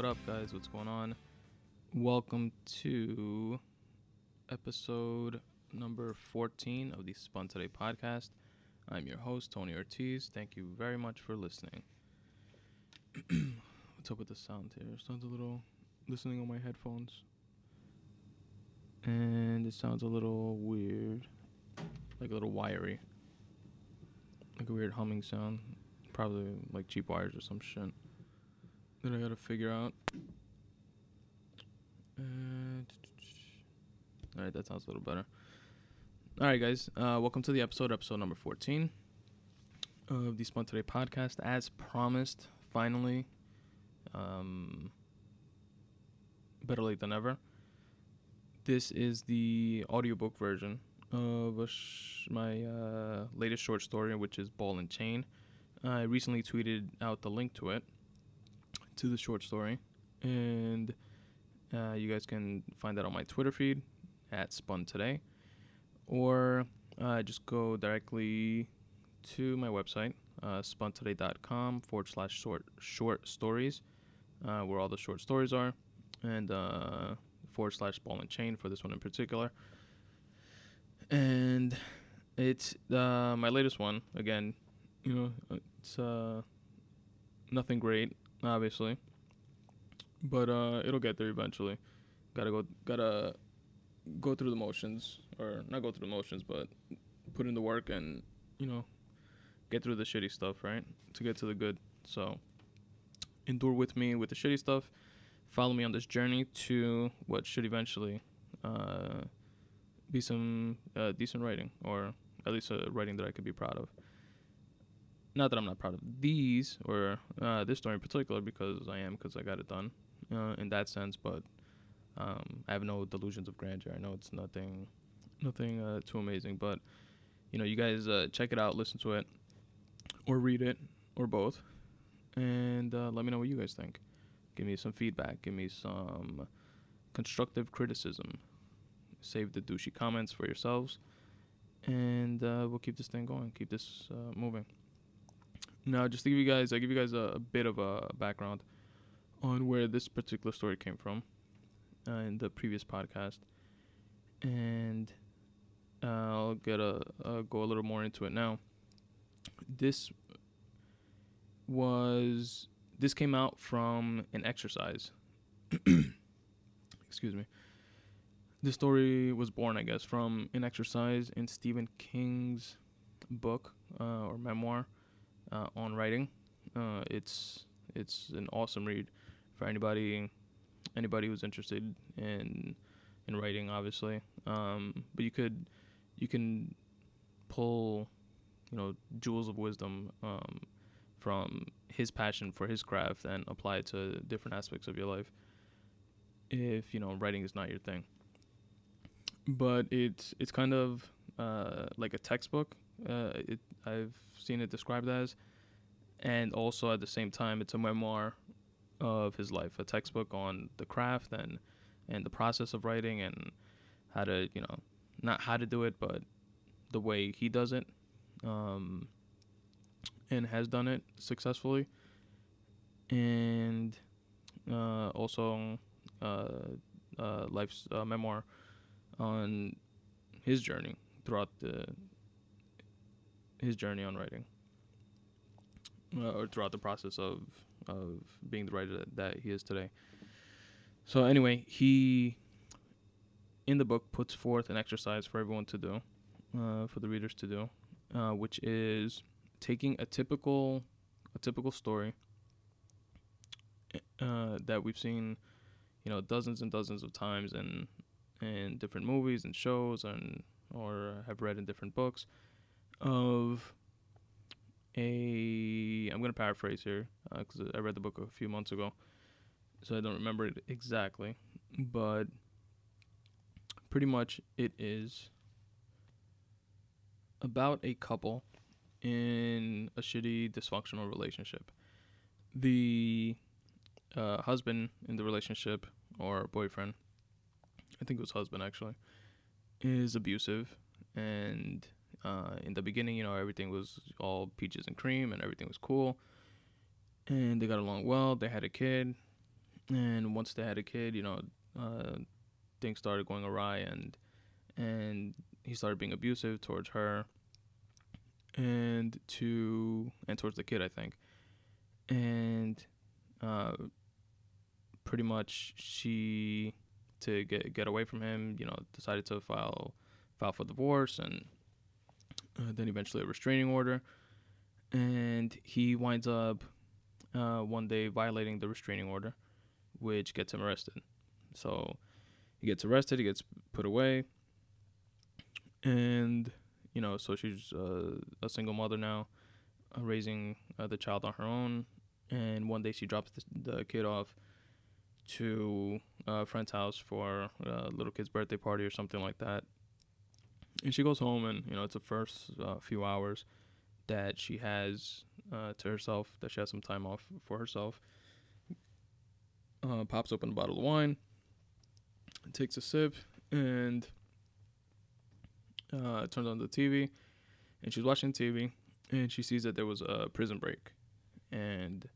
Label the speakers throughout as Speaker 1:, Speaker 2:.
Speaker 1: What up, guys? What's going on? Welcome to episode number 14 of the Spun Today podcast. I'm your host, Tony Ortiz. Thank you very much for listening. What's up with the sound here? Sounds a little listening on my headphones. And it sounds a little weird. Like a little wiry. Like a weird humming sound. Probably like cheap wires or some shit that I gotta figure out. Uh, all right, that sounds a little better. All right, guys, uh, welcome to the episode, episode number 14 of the Spun Today podcast. As promised, finally, um, better late than ever. This is the audiobook version of sh- my uh, latest short story, which is Ball and Chain. I recently tweeted out the link to it, to the short story, and uh, you guys can find that on my Twitter feed at Spun Today, or uh, just go directly to my website, uh, spuntoday.com forward slash short short stories, uh, where all the short stories are, and uh, forward slash ball and chain for this one in particular. And it's uh, my latest one. Again, you know, it's uh, nothing great, obviously, but uh, it'll get there eventually. Gotta go, gotta go through the motions, or not go through the motions, but put in the work and you know, get through the shitty stuff, right? To get to the good. So endure with me with the shitty stuff. Follow me on this journey to what should eventually uh, be some uh, decent writing, or at least a writing that I could be proud of. Not that I'm not proud of these or uh, this story in particular, because I am, because I got it done uh, in that sense. But um, I have no delusions of grandeur. I know it's nothing, nothing uh, too amazing. But you know, you guys uh, check it out, listen to it, or read it, or both, and uh, let me know what you guys think. Give me some feedback. Give me some constructive criticism. Save the douchey comments for yourselves, and uh, we'll keep this thing going. Keep this moving. Now, just to give you guys, I give you guys a, a bit of a background on where this particular story came from uh, in the previous podcast, and I'll get a uh, go a little more into it now. This was this came out from an exercise. Excuse me. This story was born, I guess, from an exercise in Stephen King's book uh, or memoir uh, on writing. Uh, it's it's an awesome read for anybody anybody who's interested in in writing, obviously. Um, but you could you can pull you know jewels of wisdom um, from his passion for his craft and apply it to different aspects of your life. If you know writing is not your thing, but it's it's kind of uh, like a textbook. Uh, it, I've seen it described as, and also at the same time, it's a memoir of his life, a textbook on the craft and and the process of writing and how to you know not how to do it, but the way he does it, um, and has done it successfully, and uh, also uh, uh, life's uh, memoir on his journey throughout the his journey on writing, uh, or throughout the process of of being the writer that, that he is today. So anyway, he in the book puts forth an exercise for everyone to do, uh, for the readers to do, uh, which is taking a typical a typical story uh, that we've seen, you know, dozens and dozens of times in in different movies and shows and or have read in different books of a I'm gonna paraphrase here because I read the book a few months ago, so I don't remember it exactly, but pretty much it is about a couple in a shitty dysfunctional relationship. The uh, husband in the relationship or boyfriend, I think it was husband actually, is abusive and uh, in the beginning, you know, everything was all peaches and cream and everything was cool. And they got along well. They had a kid. and once they had a kid, you know, uh, things started going awry, and and he started being abusive towards her, and to and towards the kid, I think, and uh, pretty much she to get get away from him, you know, decided to file file for divorce and uh, then eventually a restraining order, and he winds up uh, one day violating the restraining order, which gets him arrested. So he gets arrested, he gets put away, and you know, so she's uh, a single mother now, uh, raising uh, the child on her own. And one day she drops the, the kid off to a friend's house for a little kid's birthday party or something like that. And she goes home, and you know, it's the first uh, few hours that she has uh, to herself, that she has some time off for herself. Uh, pops open a bottle of wine, takes a sip, and uh, turns on the TV. And she's watching TV, and she sees that there was a prison break, and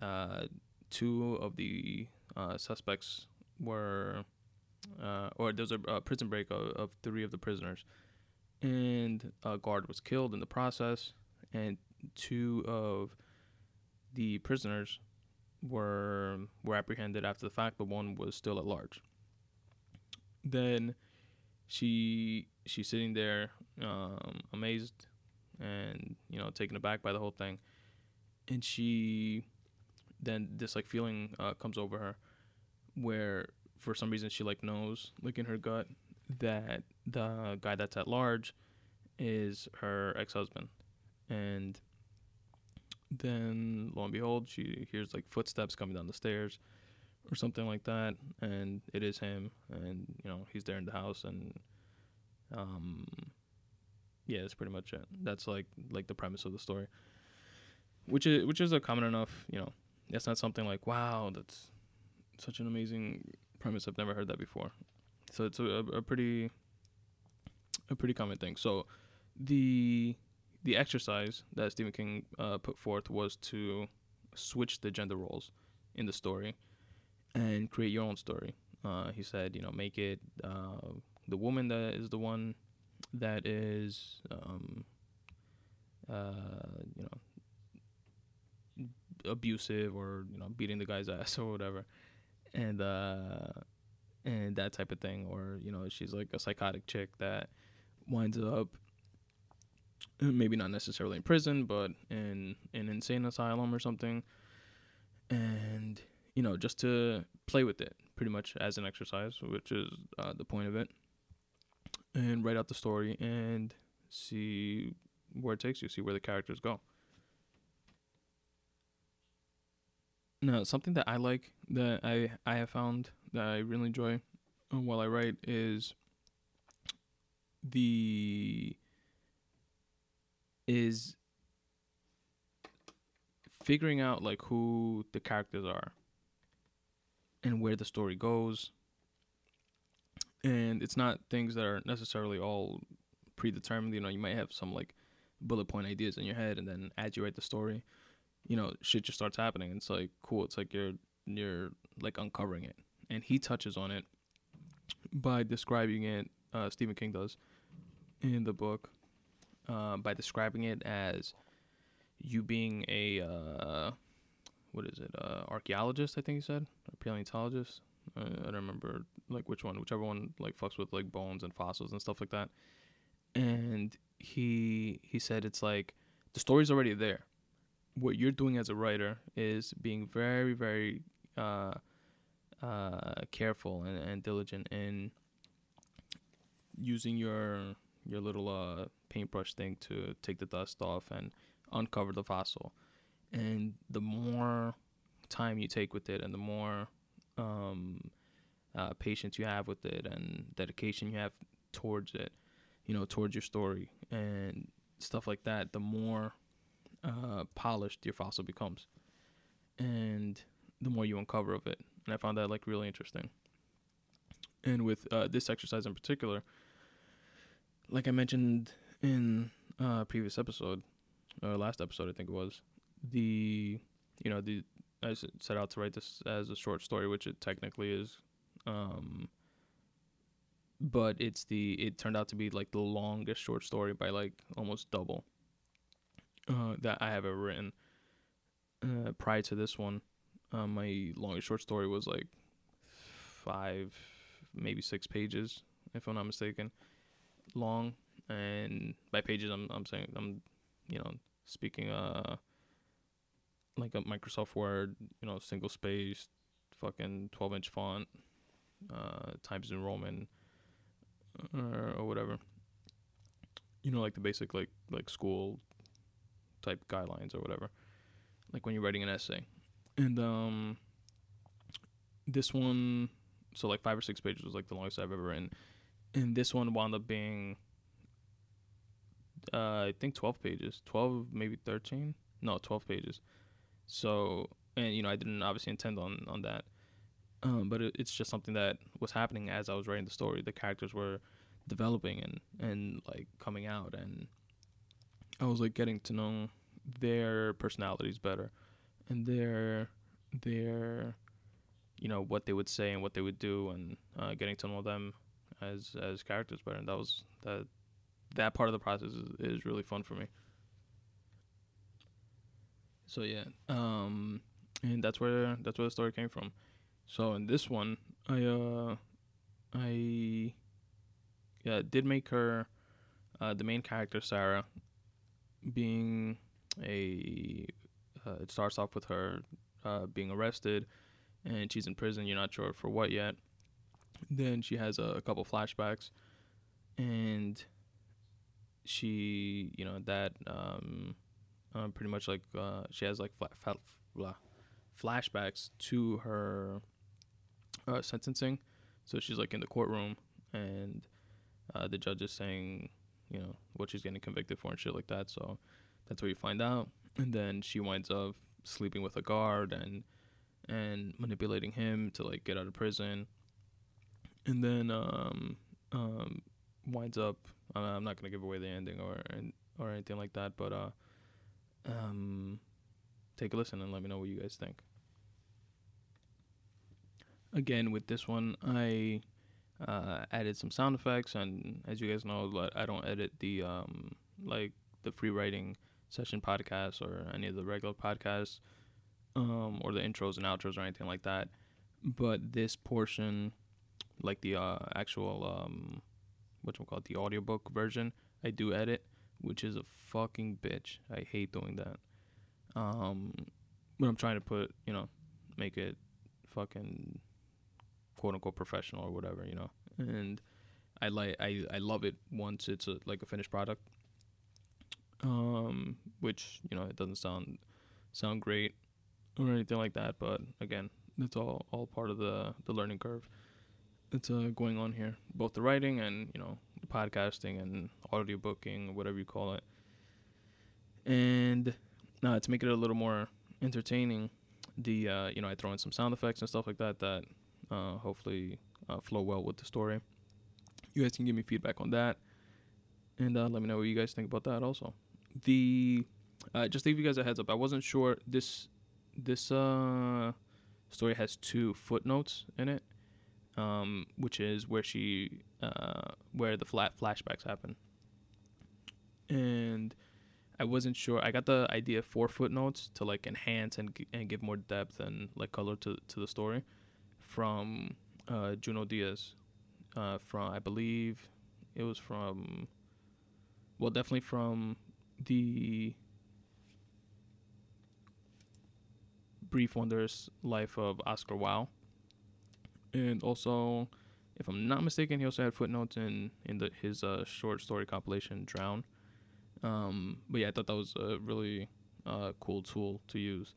Speaker 1: uh, two of the uh, suspects were, uh, or there was a, a prison break of, of three of the prisoners, and a guard was killed in the process, and two of the prisoners were were apprehended after the fact, but one was still at large. Then she she's sitting there um, amazed and you know taken aback by the whole thing, and she then this like feeling uh, comes over her where for some reason she like knows like in her gut that the guy that's at large is her ex-husband. And then lo and behold she hears like footsteps coming down the stairs or something like that and it is him and you know he's there in the house and um yeah that's pretty much it. That's like like the premise of the story. Which is which is a common enough you know that's not something like wow that's such an amazing premise. I've never heard that before. So it's a, a pretty a pretty common thing. So the the exercise that Stephen King uh, put forth was to switch the gender roles in the story and create your own story. Uh, he said, you know, make it uh, the woman that is the one that is, um, uh, you know, abusive or you know beating the guy's ass or whatever, and uh, and that type of thing. Or you know, she's like a psychotic chick that winds up maybe not necessarily in prison, but in an insane asylum or something. And you know, just to play with it, pretty much as an exercise, which is uh, the point of it, and write out the story and see where it takes you, see where the characters go. Now, something that I like that I I have found that I really enjoy uh, while I write is the is figuring out like who the characters are and where the story goes. And it's not things that are necessarily all predetermined you know you might have some like bullet point ideas in your head and then as you write the story you know shit just starts happening it's like cool it's like you're you're like uncovering it and he touches on it by describing it uh, stephen king does in the book uh, by describing it as you being a uh, what is it? Archaeologist, I think he said, or paleontologist. I don't remember like which one, whichever one like fucks with like bones and fossils and stuff like that. And he he said it's like the story's already there. What you're doing as a writer is being very very uh, uh, careful and, and diligent in using your your little uh, paintbrush thing to take the dust off and uncover the fossil. And the more time you take with it, and the more um, uh, patience you have with it, and dedication you have towards it, you know, towards your story and stuff like that, the more uh, polished your fossil becomes, and the more you uncover of it. And I found that like really interesting. And with uh, this exercise in particular, like I mentioned in uh previous episode or last episode I think it was the you know the I set out to write this as a short story, which it technically is. Um, but it's the it turned out to be like the longest short story by like almost double uh, that I have ever written. Uh, prior to this one, uh, my longest short story was like five, maybe six pages, if I'm not mistaken, long. And by pages, I'm I'm saying I'm, you know, speaking uh, like a Microsoft Word, you know, single space, fucking twelve inch font, uh, Times New Roman, uh, or whatever. You know, like the basic like like school type guidelines or whatever. Like when you're writing an essay. And um this one so like five or six pages was like the longest I've ever written. And this one wound up being uh I think twelve pages. Twelve, maybe thirteen? No, twelve pages. So and you know, I didn't obviously intend on on that. Um, but it, it's just something that was happening as I was writing the story. The characters were developing and and like coming out and I was like getting to know their personalities better and their their you know what they would say and what they would do and uh, getting to know them as as characters better. And that was that that part of the process is, is really fun for me. So yeah um and that's where that's where the story came from. So in this one i uh i yeah did make her uh, the main character sarah being a uh, it starts off with her uh, being arrested and she's in prison. You're not sure for what yet. Then she has a, a couple flashbacks and she you know that um uh, pretty much like uh, she has like fla- fa- blah, flashbacks to her uh, sentencing. So she's like in the courtroom and uh, the judge is saying you know what she's getting convicted for and shit like that. So that's where you find out. And then she winds up sleeping with a guard and and manipulating him to like get out of prison. And then um um winds up i'm not gonna give away the ending or or anything like that but uh um take a listen and let me know what you guys think. Again with this one i uh, added some sound effects. And as you guys know i don't edit the um like the free writing session podcasts or any of the regular podcasts um or the intros and outros or anything like that. But this portion like the uh, actual um what we call it the audiobook version i do edit which is a fucking bitch. I hate doing that. Um but i'm trying to put you know make it fucking quote unquote professional or whatever, you know. And I like I, I love it once it's a, like a finished product. Um, which you know it doesn't sound sound great or anything like that, but again, it's all all part of the the learning curve that's uh, going on here, both the writing and you know the podcasting and audio booking, whatever you call it. And uh, to make it a little more entertaining, the uh, you know I throw in some sound effects and stuff like that that uh, hopefully uh, flow well with the story. You guys can give me feedback on that, and uh, let me know what you guys think about that. Also, the uh, just to give you guys a heads up, I wasn't sure this this uh, story has two footnotes in it, um, which is where she uh, where the flat flashbacks happen, and I wasn't sure. I got the idea for footnotes to like enhance and and give more depth and like color to to the story from uh, Junot Diaz. Uh, from I believe it was from, well, definitely from the Brief Wondrous Life of Oscar Wilde, and also, if I'm not mistaken, he also had footnotes in in the his uh, short story compilation Drown. Um, but yeah, I thought that was a really uh, cool tool to use,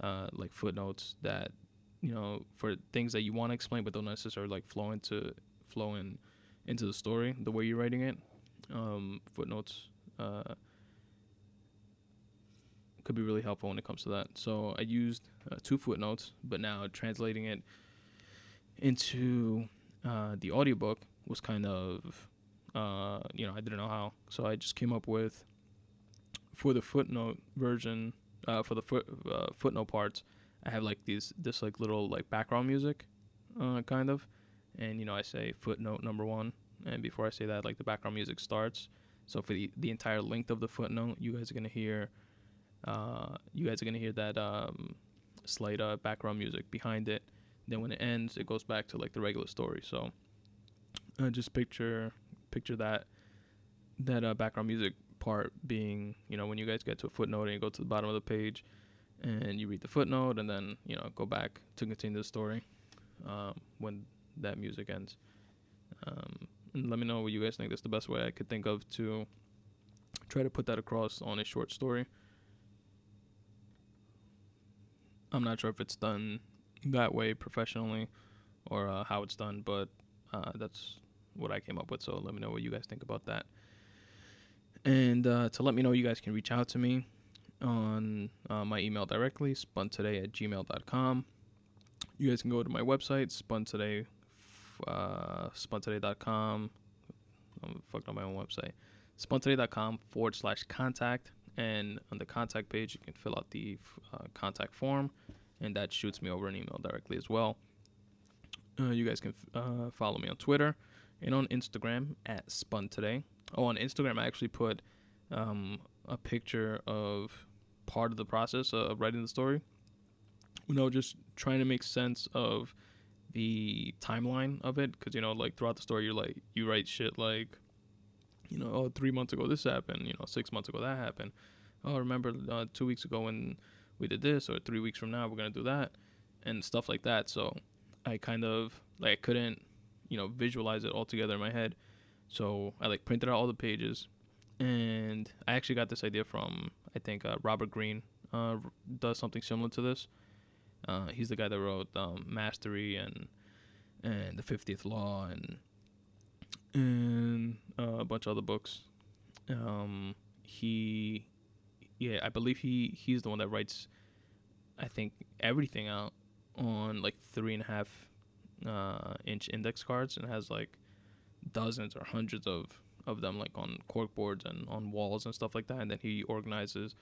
Speaker 1: uh, like footnotes that you know for things that you want to explain but don't necessarily like flow into flow in into the story the way you're writing it. Um, footnotes uh, could be really helpful when it comes to that. So i used uh, two footnotes but now translating it into uh, the audiobook was kind of uh, you know i didn't know how. So i just came up with for the footnote version uh, for the foot uh, footnote parts I have like these this like little like background music, uh, kind of, and you know I say footnote number one, and before I say that, like the background music starts. So for the the entire length of the footnote, you guys are gonna hear, uh, you guys are gonna hear that um, slight uh, background music behind it. Then when it ends, it goes back to like the regular story. So uh, just picture picture that that uh, background music part being, you know, when you guys get to a footnote and you go to the bottom of the page and you read the footnote and then, you know, go back to continue the story um, when that music ends. Um, and let me know what you guys think that's the best way I could think of to try to put that across on a short story. I'm not sure if it's done that way professionally or uh, how it's done, but uh, that's what I came up with. So let me know what you guys think about that. And uh, to let me know, you guys can reach out to me on uh, my email directly, spuntoday at gmail.com. You guys can go to my website, spuntoday, uh, spuntoday.com. I'm fucked on my own website. spuntoday.com forward slash contact. And on the contact page, you can fill out the uh, contact form, and that shoots me over an email directly as well. Uh, you guys can uh, follow me on Twitter and on Instagram at Spun Today. Oh, on Instagram, I actually put um, a picture of part of the process of writing the story. You know, just trying to make sense of the timeline of it, because you know, like throughout the story, you're like you write shit like, you know, oh, three months ago this happened. You know, six months ago that happened. Oh, remember uh, two weeks ago when we did this, or three weeks from now we're gonna do that, and stuff like that. So I kind of like I couldn't, you know, visualize it all together in my head. So I like printed out all the pages, and I actually got this idea from I think uh, Robert Greene uh, does something similar to this. Uh, he's the guy that wrote um, Mastery and and the Fiftieth Law and and uh, a bunch of other books. Um, he, yeah, I believe he he's the one that writes, I think everything out on like three and a half uh, inch index cards and has like dozens or hundreds of of them like on cork boards and on walls and stuff like that and then he organizes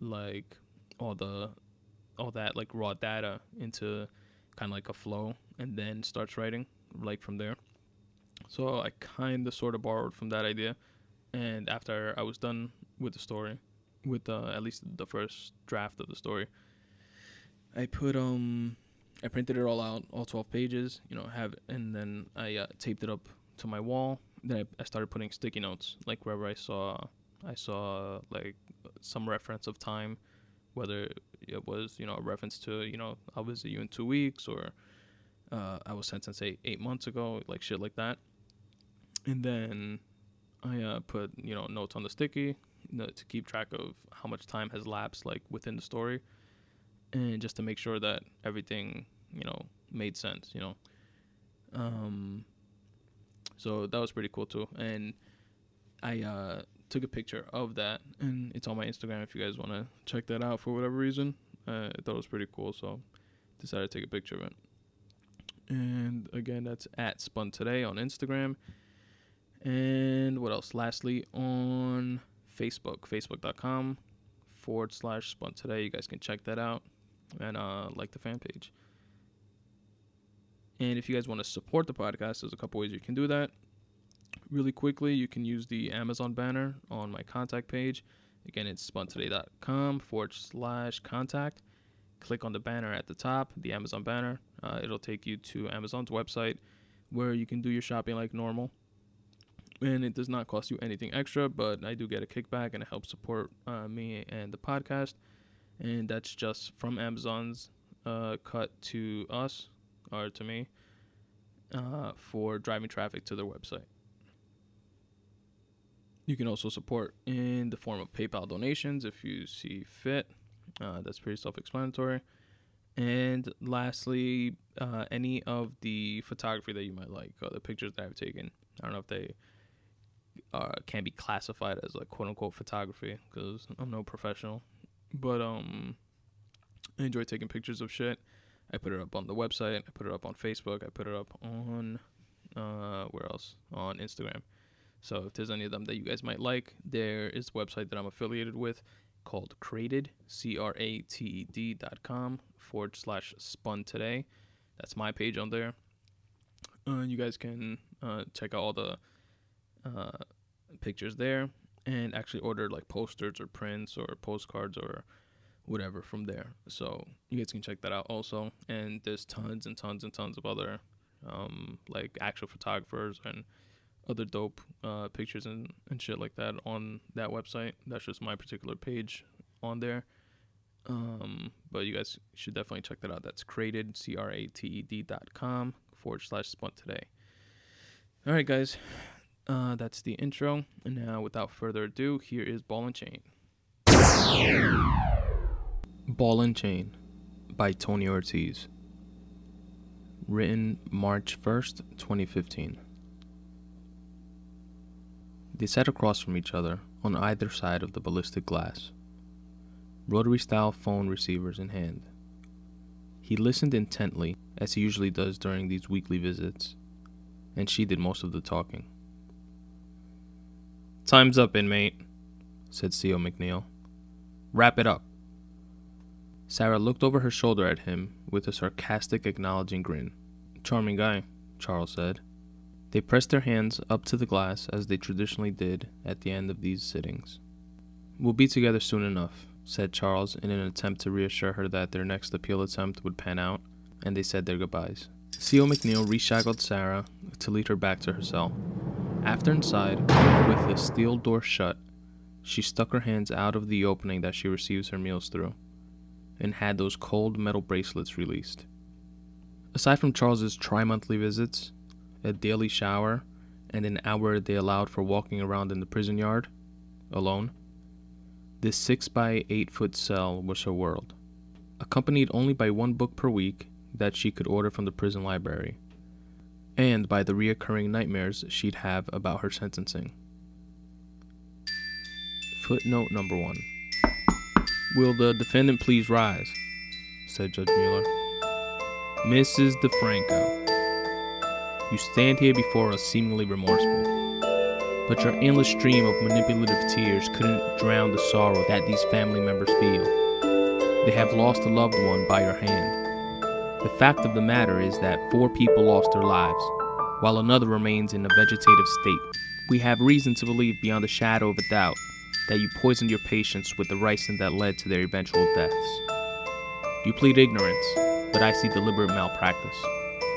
Speaker 1: like all the all that like raw data into kind of like a flow and then starts writing like from there so i kind of sort of borrowed from that idea and after i was done with the story with uh, at least the first draft of the story i put um i printed it all out all 12 pages you know have and then i uh, taped it up to my wall. Then I, I started putting sticky notes, like wherever I saw, I saw like some reference of time, whether it was you know a reference to you know I'll visit you in two weeks or uh, I was sentenced eight eight months ago, like shit like that. And then I uh, put you know notes on the sticky you know, to keep track of how much time has lapsed like within the story, and just to make sure that everything you know made sense. You know. Um, so that was pretty cool too. And I uh, took a picture of that, and it's on my Instagram if you guys want to check that out for whatever reason. Uh, I thought it was pretty cool, so decided to take a picture of it. And again, that's at Spun Today on Instagram. And what else? Lastly, on Facebook, facebook.com forward slash Spun Today. You guys can check that out and uh, like the fan page. And if you guys want to support the podcast, there's a couple ways you can do that. Really quickly, you can use the Amazon banner on my contact page. Again, it's spuntoday.com forward slash contact. Click on the banner at the top, the Amazon banner. Uh, it'll take you to Amazon's website where you can do your shopping like normal. And it does not cost you anything extra, but I do get a kickback and it helps support uh, me and the podcast. And that's just from Amazon's uh, cut to us or to me uh, for driving traffic to their website. You can also support in the form of PayPal donations if you see fit. Uh, that's pretty self explanatory. And lastly, uh, any of the photography that you might like, or the pictures that I've taken. I don't know if they uh, can be classified as like quote unquote photography because I'm no professional. But um, I enjoy taking pictures of shit. I put it up on the website. I put it up on Facebook. I put it up on uh, where else? On Instagram. So if there's any of them that you guys might like, there is a website that I'm affiliated with called Crated, C R A T E D dot com forward slash spun today. That's my page on there. Uh, you guys can uh, check out all the uh, pictures there and actually order like posters or prints or postcards or whatever from there. So you guys can check that out also. And there's tons and tons and tons of other um, like actual photographers and other dope uh, pictures and, and shit like that on that website. That's just my particular page on there. Um, but you guys should definitely check that out. That's Crated, C R A T E D dot com forward slash spun today. All right, guys. Uh, that's the intro. And now, without further ado, here is Ball and Chain. Ball and Chain by Tony Ortiz. Written March 1st, 2015. They sat across from each other on either side of the ballistic glass, rotary style phone receivers in hand. He listened intently, as he usually does during these weekly visits, and she did most of the talking. Time's up, inmate, said C.O. McNeil. Wrap it up. Sarah looked over her shoulder at him with a sarcastic, acknowledging grin. Charming guy, Charles said. They pressed their hands up to the glass as they traditionally did at the end of these sittings. We'll be together soon enough, said Charles in an attempt to reassure her that their next appeal attempt would pan out, and they said their goodbyes. C.O. McNeil reshackled Sarah to lead her back to her cell. After inside, with the steel door shut, she stuck her hands out of the opening that she receives her meals through, and had those cold metal bracelets released. Aside from Charles's tri-monthly visits, a daily shower, and an hour they allowed for walking around in the prison yard, alone, this six by eight foot cell was her world, accompanied only by one book per week that she could order from the prison library and by the reoccurring nightmares she'd have about her sentencing. Footnote number one Will the defendant please rise? said Judge Mueller. Mrs. DeFranco, you stand here before us seemingly remorseful, but your endless stream of manipulative tears couldn't drown the sorrow that these family members feel. They have lost a loved one by your hand. The fact of the matter is that four people lost their lives, while another remains in a vegetative state. We have reason to believe beyond a shadow of a doubt that you poisoned your patients with the ricin that led to their eventual deaths. You plead ignorance, but I see deliberate malpractice.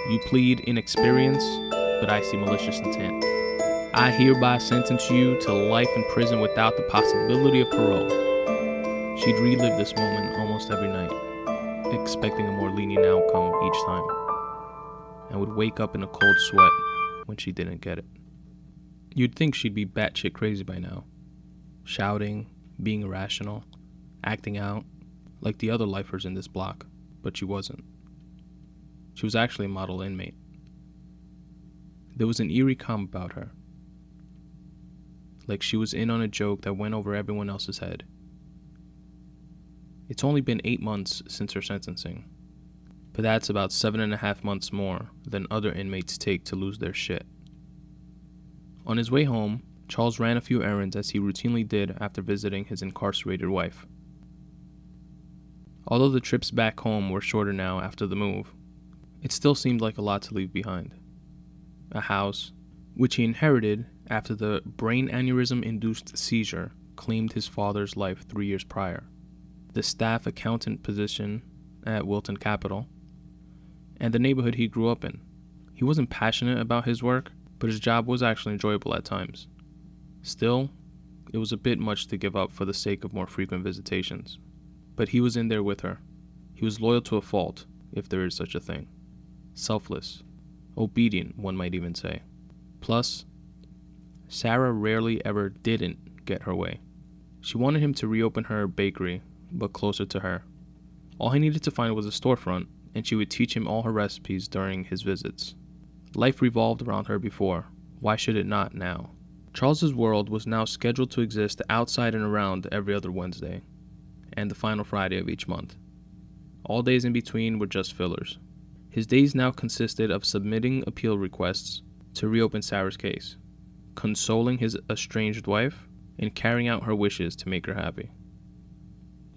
Speaker 1: You plead inexperience, but I see malicious intent. I hereby sentence you to life in prison without the possibility of parole. She'd relive this moment almost every night expecting a more lenient outcome each time, and would wake up in a cold sweat when she didn't get it. You'd think she'd be batshit crazy by now, shouting, being irrational, acting out, like the other lifers in this block, but she wasn't. She was actually a model inmate. There was an eerie calm about her, like she was in on a joke that went over everyone else's head. It's only been eight months since her sentencing, but that's about seven and a half months more than other inmates take to lose their shit. On his way home, Charles ran a few errands as he routinely did after visiting his incarcerated wife. Although the trips back home were shorter now after the move, it still seemed like a lot to leave behind. A house, which he inherited after the brain aneurysm induced seizure claimed his father's life three years prior the staff accountant position at Wilton Capital, and the neighborhood he grew up in. He wasn't passionate about his work, but his job was actually enjoyable at times. Still, it was a bit much to give up for the sake of more frequent visitations. But he was in there with her. He was loyal to a fault, if there is such a thing. Selfless. Obedient, one might even say. Plus, Sarah rarely ever didn't get her way. She wanted him to reopen her bakery but closer to her. All he needed to find was a storefront, and she would teach him all her recipes during his visits. Life revolved around her before. Why should it not now? Charles's world was now scheduled to exist outside and around every other Wednesday, and the final Friday of each month. All days in between were just fillers. His days now consisted of submitting appeal requests to reopen Sarah's case, consoling his estranged wife, and carrying out her wishes to make her happy.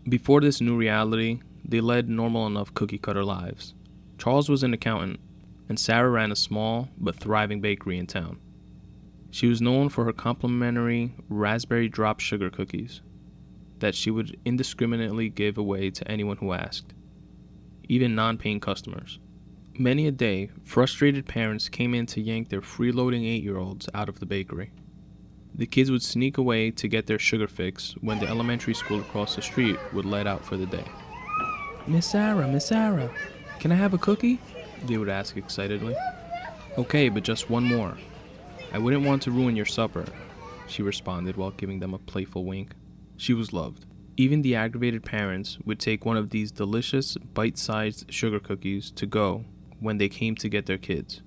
Speaker 1: Before this new reality, they led normal enough cookie cutter lives. Charles was an accountant, and Sarah ran a small but thriving bakery in town. She was known for her complimentary raspberry drop sugar cookies that she would indiscriminately give away to anyone who asked, even non paying customers. Many a day, frustrated parents came in to yank their freeloading eight year olds out of the bakery. The kids would sneak away to get their sugar fix when the elementary school across the street would let out for the day. Miss Sarah, Miss Sarah, can I have a cookie? They would ask excitedly. Okay, but just one more. I wouldn't want to ruin your supper, she responded while giving them a playful wink. She was loved. Even the aggravated parents would take one of these delicious, bite sized sugar cookies to go when they came to get their kids.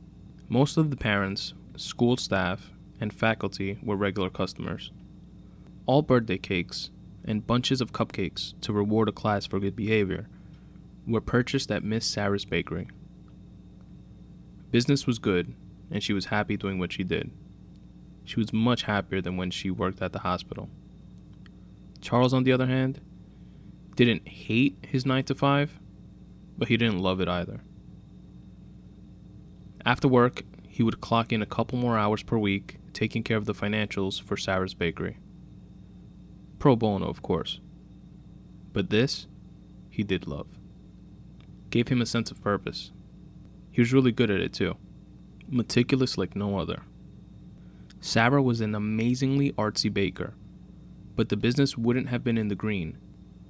Speaker 1: Most of the parents, school staff, and faculty were regular customers. All birthday cakes and bunches of cupcakes to reward a class for good behavior were purchased at Miss Sarah's bakery. Business was good, and she was happy doing what she did. She was much happier than when she worked at the hospital. Charles, on the other hand, didn't hate his 9 to 5, but he didn't love it either. After work, he would clock in a couple more hours per week taking care of the financials for Sarah's Bakery. Pro bono, of course. But this, he did love. Gave him a sense of purpose. He was really good at it too. Meticulous like no other. Sarah was an amazingly artsy baker, but the business wouldn't have been in the green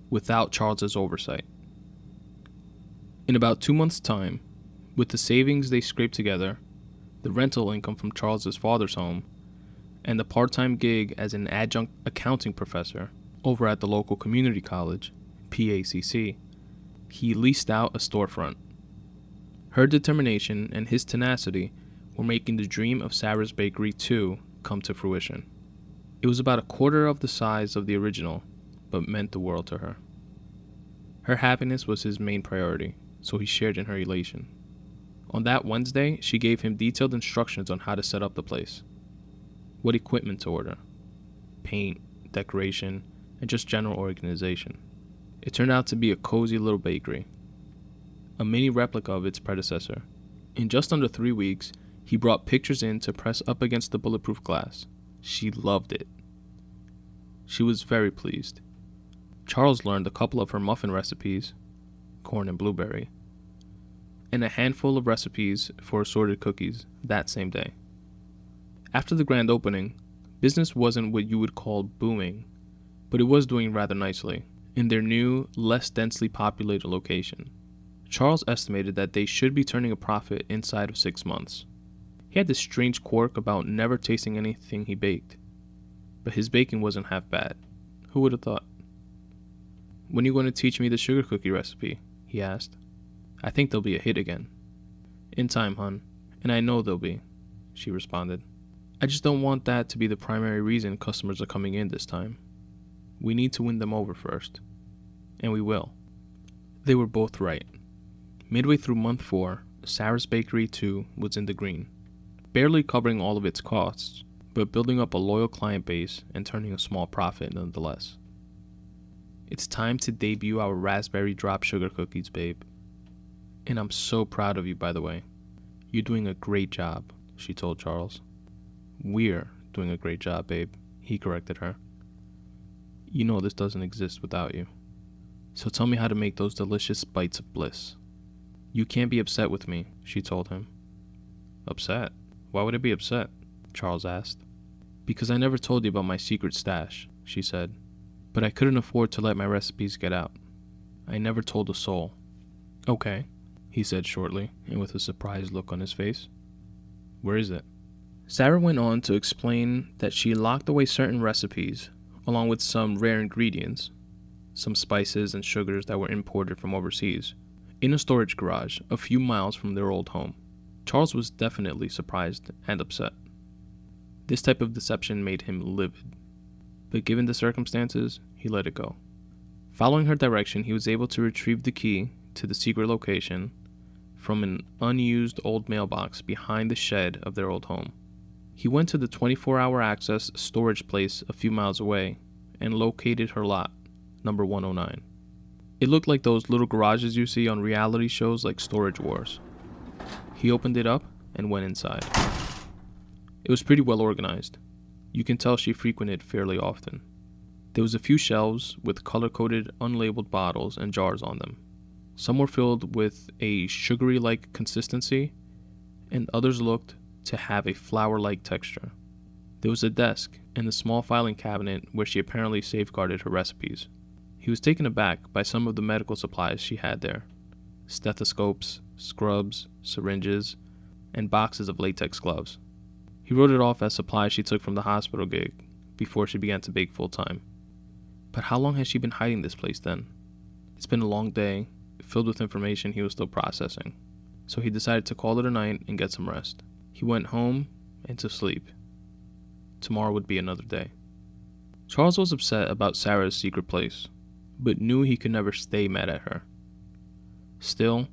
Speaker 1: without Charles's oversight. In about two months' time, with the savings they scraped together, the rental income from Charles's father's home, and the part time gig as an adjunct accounting professor over at the local community college, PACC, he leased out a storefront. Her determination and his tenacity were making the dream of Sarah's Bakery 2 come to fruition. It was about a quarter of the size of the original, but meant the world to her. Her happiness was his main priority, so he shared in her elation. On that Wednesday, she gave him detailed instructions on how to set up the place, what equipment to order, paint, decoration, and just general organization. It turned out to be a cozy little bakery, a mini replica of its predecessor. In just under three weeks, he brought pictures in to press up against the bulletproof glass. She loved it. She was very pleased. Charles learned a couple of her muffin recipes corn and blueberry and a handful of recipes for assorted cookies that same day. After the grand opening, business wasn't what you would call booming, but it was doing rather nicely in their new, less densely populated location. Charles estimated that they should be turning a profit inside of six months. He had this strange quirk about never tasting anything he baked, but his baking wasn't half bad. Who would have thought? When are you going to teach me the sugar cookie recipe? he asked. I think they'll be a hit again. In time, hun, and I know they'll be, she responded. I just don't want that to be the primary reason customers are coming in this time. We need to win them over first. And we will. They were both right. Midway through month four, Sarah's Bakery 2 was in the green, barely covering all of its costs, but building up a loyal client base and turning a small profit nonetheless. It's time to debut our raspberry drop sugar cookies, babe. And I'm so proud of you, by the way. You're doing a great job, she told Charles. We're doing a great job, babe, he corrected her. You know this doesn't exist without you. So tell me how to make those delicious bites of bliss. You can't be upset with me, she told him. Upset? Why would I be upset? Charles asked. Because I never told you about my secret stash, she said. But I couldn't afford to let my recipes get out. I never told a soul. Okay, he said shortly, and with a surprised look on his face. Where is it? Sarah went on to explain that she locked away certain recipes, along with some rare ingredients, some spices and sugars that were imported from overseas, in a storage garage a few miles from their old home. Charles was definitely surprised and upset. This type of deception made him livid, but given the circumstances, he let it go. Following her direction, he was able to retrieve the key to the secret location from an unused old mailbox behind the shed of their old home. He went to the 24 hour access storage place a few miles away and located her lot, number 109. It looked like those little garages you see on reality shows like Storage Wars. He opened it up and went inside. It was pretty well organized. You can tell she frequented fairly often. There was a few shelves with color-coded unlabeled bottles and jars on them. Some were filled with a sugary-like consistency, and others looked to have a flour-like texture. There was a desk and a small filing cabinet where she apparently safeguarded her recipes. He was taken aback by some of the medical supplies she had there stethoscopes, scrubs, syringes, and boxes of latex gloves. He wrote it off as supplies she took from the hospital gig before she began to bake full time. But how long has she been hiding this place then? It's been a long day, filled with information he was still processing. So he decided to call it a night and get some rest. He went home and to sleep. Tomorrow would be another day. Charles was upset about Sarah's secret place, but knew he could never stay mad at her. Still,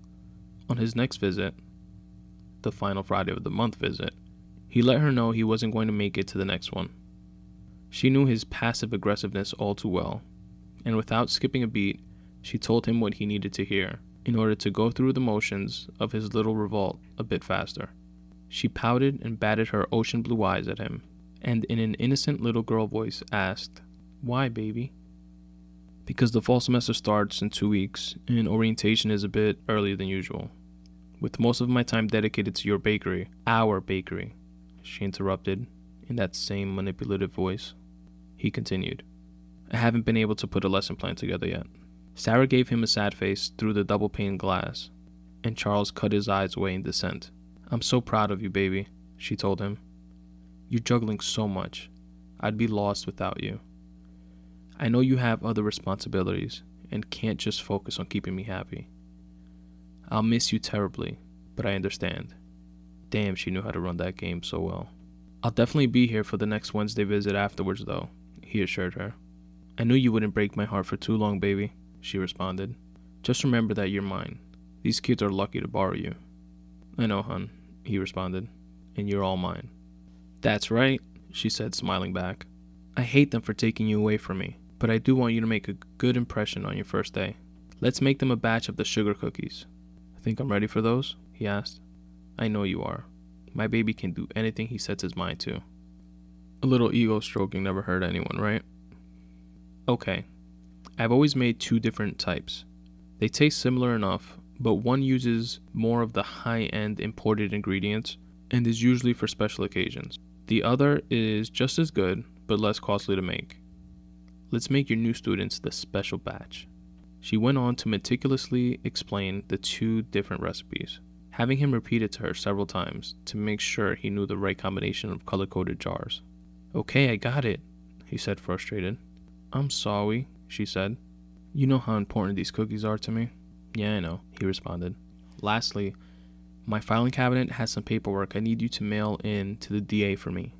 Speaker 1: on his next visit, the final Friday of the month visit, he let her know he wasn't going to make it to the next one. She knew his passive aggressiveness all too well, and without skipping a beat, she told him what he needed to hear in order to go through the motions of his little revolt a bit faster. She pouted and batted her ocean blue eyes at him, and in an innocent little girl voice asked, Why, baby? Because the fall semester starts in two weeks, and orientation is a bit earlier than usual. With most of my time dedicated to your bakery, our bakery, she interrupted in that same manipulative voice. He continued, I haven't been able to put a lesson plan together yet. Sarah gave him a sad face through the double pane glass, and Charles cut his eyes away in dissent. I'm so proud of you, baby, she told him. You're juggling so much. I'd be lost without you. I know you have other responsibilities and can't just focus on keeping me happy. I'll miss you terribly, but I understand. Damn, she knew how to run that game so well. I'll definitely be here for the next Wednesday visit afterwards, though, he assured her. I knew you wouldn't break my heart for too long, baby, she responded. Just remember that you're mine. These kids are lucky to borrow you. I know, hun, he responded, and you're all mine. That's right, she said, smiling back. I hate them for taking you away from me, but I do want you to make a good impression on your first day. Let's make them a batch of the sugar cookies. Think I'm ready for those? he asked. I know you are. My baby can do anything he sets his mind to. A little ego stroking never hurt anyone, right? Okay. I've always made two different types. They taste similar enough, but one uses more of the high end imported ingredients and is usually for special occasions. The other is just as good, but less costly to make. Let's make your new students the special batch. She went on to meticulously explain the two different recipes, having him repeat it to her several times to make sure he knew the right combination of color coded jars. Okay, I got it, he said, frustrated. I'm sorry, she said. You know how important these cookies are to me? Yeah, I know, he responded. Lastly, my filing cabinet has some paperwork I need you to mail in to the DA for me.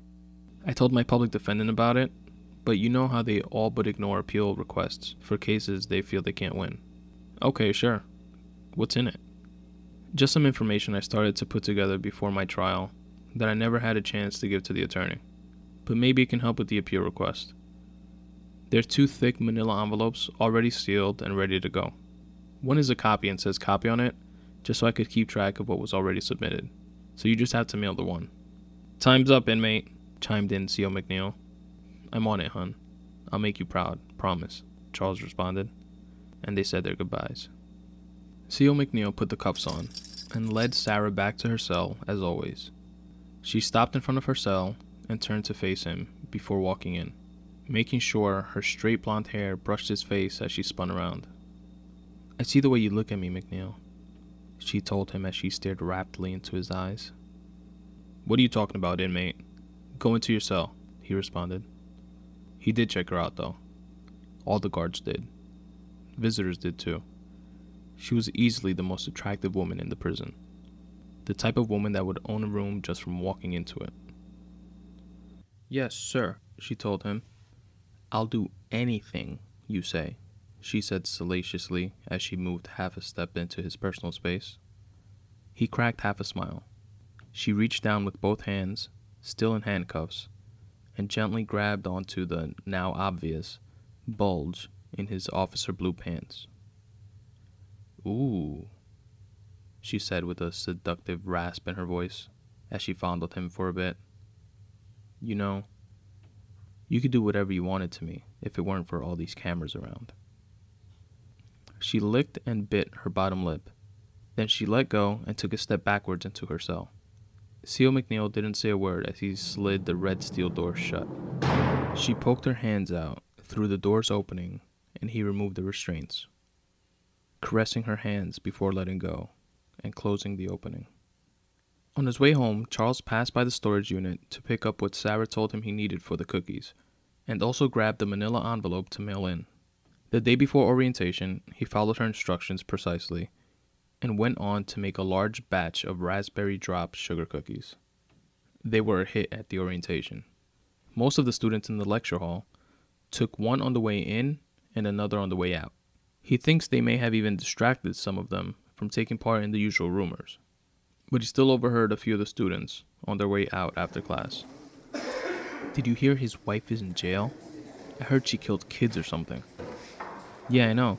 Speaker 1: I told my public defendant about it, but you know how they all but ignore appeal requests for cases they feel they can't win. Okay, sure. What's in it? Just some information I started to put together before my trial that I never had a chance to give to the attorney, but maybe it can help with the appeal request. There are two thick manila envelopes already sealed and ready to go. One is a copy and says copy on it, just so I could keep track of what was already submitted. So you just have to mail the one. Time's up, inmate, chimed in C.O. McNeil. I'm on it, hun. I'll make you proud, promise, Charles responded, and they said their goodbyes. C.O. McNeil put the cuffs on and led Sarah back to her cell as always. She stopped in front of her cell and turned to face him before walking in, making sure her straight blonde hair brushed his face as she spun around. I see the way you look at me, McNeil, she told him as she stared raptly into his eyes. What are you talking about, inmate? Go into your cell, he responded. He did check her out, though. All the guards did. Visitors did too. She was easily the most attractive woman in the prison. The type of woman that would own a room just from walking into it. Yes, sir, she told him. I'll do anything you say she said salaciously as she moved half a step into his personal space. He cracked half a smile. She reached down with both hands, still in handcuffs, and gently grabbed onto the now obvious bulge in his officer blue pants. Ooh, she said with a seductive rasp in her voice as she fondled him for a bit. You know, you could do whatever you wanted to me if it weren't for all these cameras around. She licked and bit her bottom lip. Then she let go and took a step backwards into her cell. C.O. McNeil didn't say a word as he slid the red steel door shut. She poked her hands out through the door's opening and he removed the restraints, caressing her hands before letting go and closing the opening. On his way home, Charles passed by the storage unit to pick up what Sarah told him he needed for the cookies, and also grabbed the manila envelope to mail in. The day before orientation, he followed her instructions precisely and went on to make a large batch of raspberry drop sugar cookies. They were a hit at the orientation. Most of the students in the lecture hall took one on the way in and another on the way out. He thinks they may have even distracted some of them from taking part in the usual rumors. But he still overheard a few of the students on their way out after class. Did you hear his wife is in jail? I heard she killed kids or something. Yeah, I know.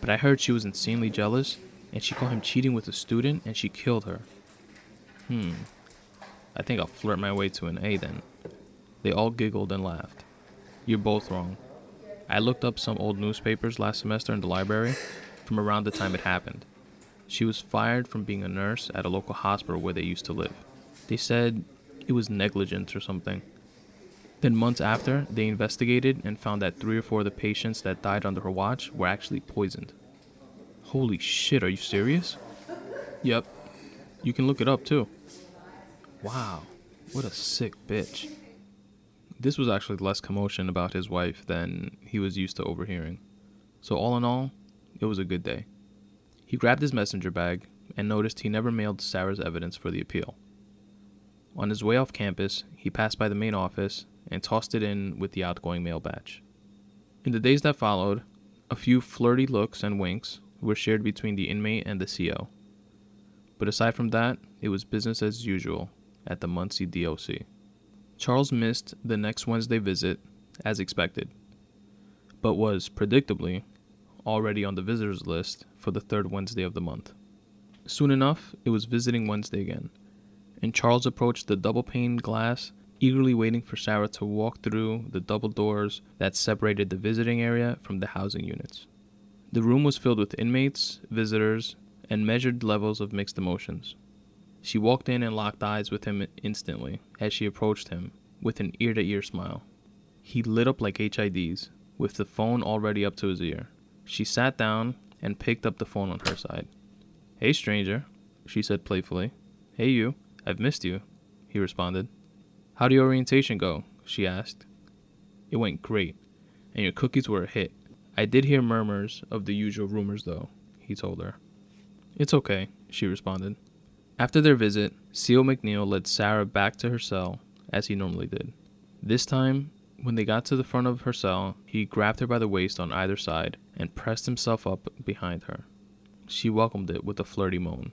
Speaker 1: But I heard she was insanely jealous and she caught him cheating with a student and she killed her. Hmm. I think I'll flirt my way to an A then. They all giggled and laughed. You're both wrong. I looked up some old newspapers last semester in the library from around the time it happened. She was fired from being a nurse at a local hospital where they used to live. They said it was negligence or something. Then, months after, they investigated and found that three or four of the patients that died under her watch were actually poisoned. Holy shit, are you serious? Yep. You can look it up too. Wow, what a sick bitch. This was actually less commotion about his wife than he was used to overhearing. So, all in all, it was a good day. He grabbed his messenger bag and noticed he never mailed Sarah's evidence for the appeal. On his way off campus, he passed by the main office and tossed it in with the outgoing mail batch. In the days that followed, a few flirty looks and winks were shared between the inmate and the CO. But aside from that, it was business as usual at the Muncie DOC. Charles missed the next Wednesday visit, as expected, but was, predictably, already on the visitors list for the third Wednesday of the month. Soon enough, it was visiting Wednesday again, and Charles approached the double paned glass, eagerly waiting for Sarah to walk through the double doors that separated the visiting area from the housing units. The room was filled with inmates, visitors, and measured levels of mixed emotions. She walked in and locked eyes with him instantly as she approached him with an ear to ear smile. He lit up like HIDs, with the phone already up to his ear. She sat down and picked up the phone on her side. Hey, stranger, she said playfully. Hey, you, I've missed you, he responded. How'd your orientation go? she asked. It went great, and your cookies were a hit. I did hear murmurs of the usual rumors, though, he told her. It's okay, she responded. After their visit, C.O. McNeil led Sarah back to her cell, as he normally did. This time, when they got to the front of her cell, he grabbed her by the waist on either side and pressed himself up behind her. She welcomed it with a flirty moan.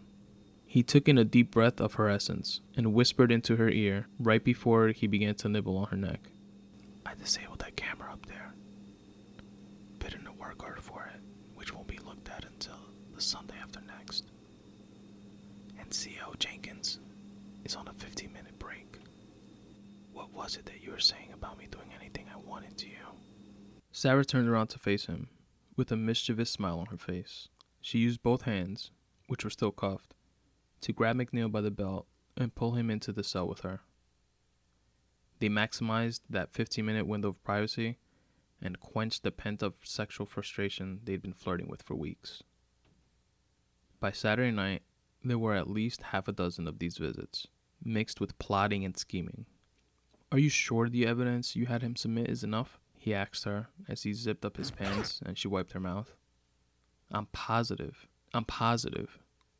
Speaker 1: He took in a deep breath of her essence and whispered into her ear right before he began to nibble on her neck. I disabled that camera up there for it, which won't be looked at until the Sunday after next. And C.O. Jenkins is on a 15 minute break. What was it that you were saying about me doing anything I wanted to you? Sarah turned around to face him, with a mischievous smile on her face. She used both hands, which were still cuffed, to grab McNeil by the belt and pull him into the cell with her. They maximized that 15 minute window of privacy and quench the pent up sexual frustration they'd been flirting with for weeks. By Saturday night, there were at least half a dozen of these visits, mixed with plotting and scheming. Are you sure the evidence you had him submit is enough? he asked her as he zipped up his pants and she wiped her mouth. I'm positive. I'm positive.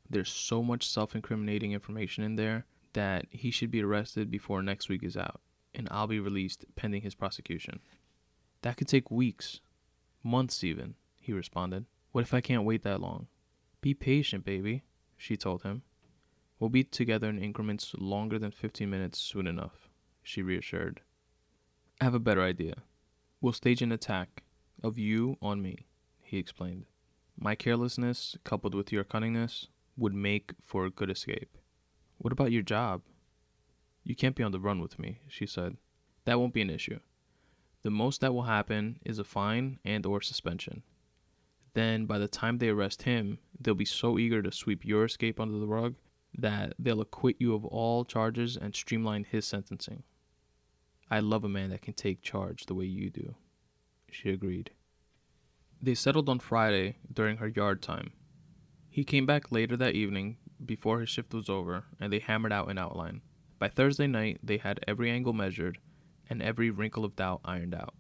Speaker 1: There's so much self incriminating information in there that he should be arrested before next week is out, and I'll be released pending his prosecution. That could take weeks, months even, he responded. What if I can't wait that long? Be patient, baby, she told him. We'll be together in increments longer than 15 minutes soon enough, she reassured. I have a better idea. We'll stage an attack of you on me, he explained. My carelessness, coupled with your cunningness, would make for a good escape. What about your job? You can't be on the run with me, she said. That won't be an issue. The most that will happen is a fine and or suspension. Then by the time they arrest him, they'll be so eager to sweep your escape under the rug that they'll acquit you of all charges and streamline his sentencing. I love a man that can take charge the way you do. She agreed. They settled on Friday during her yard time. He came back later that evening before his shift was over and they hammered out an outline. By Thursday night, they had every angle measured and every wrinkle of doubt ironed out.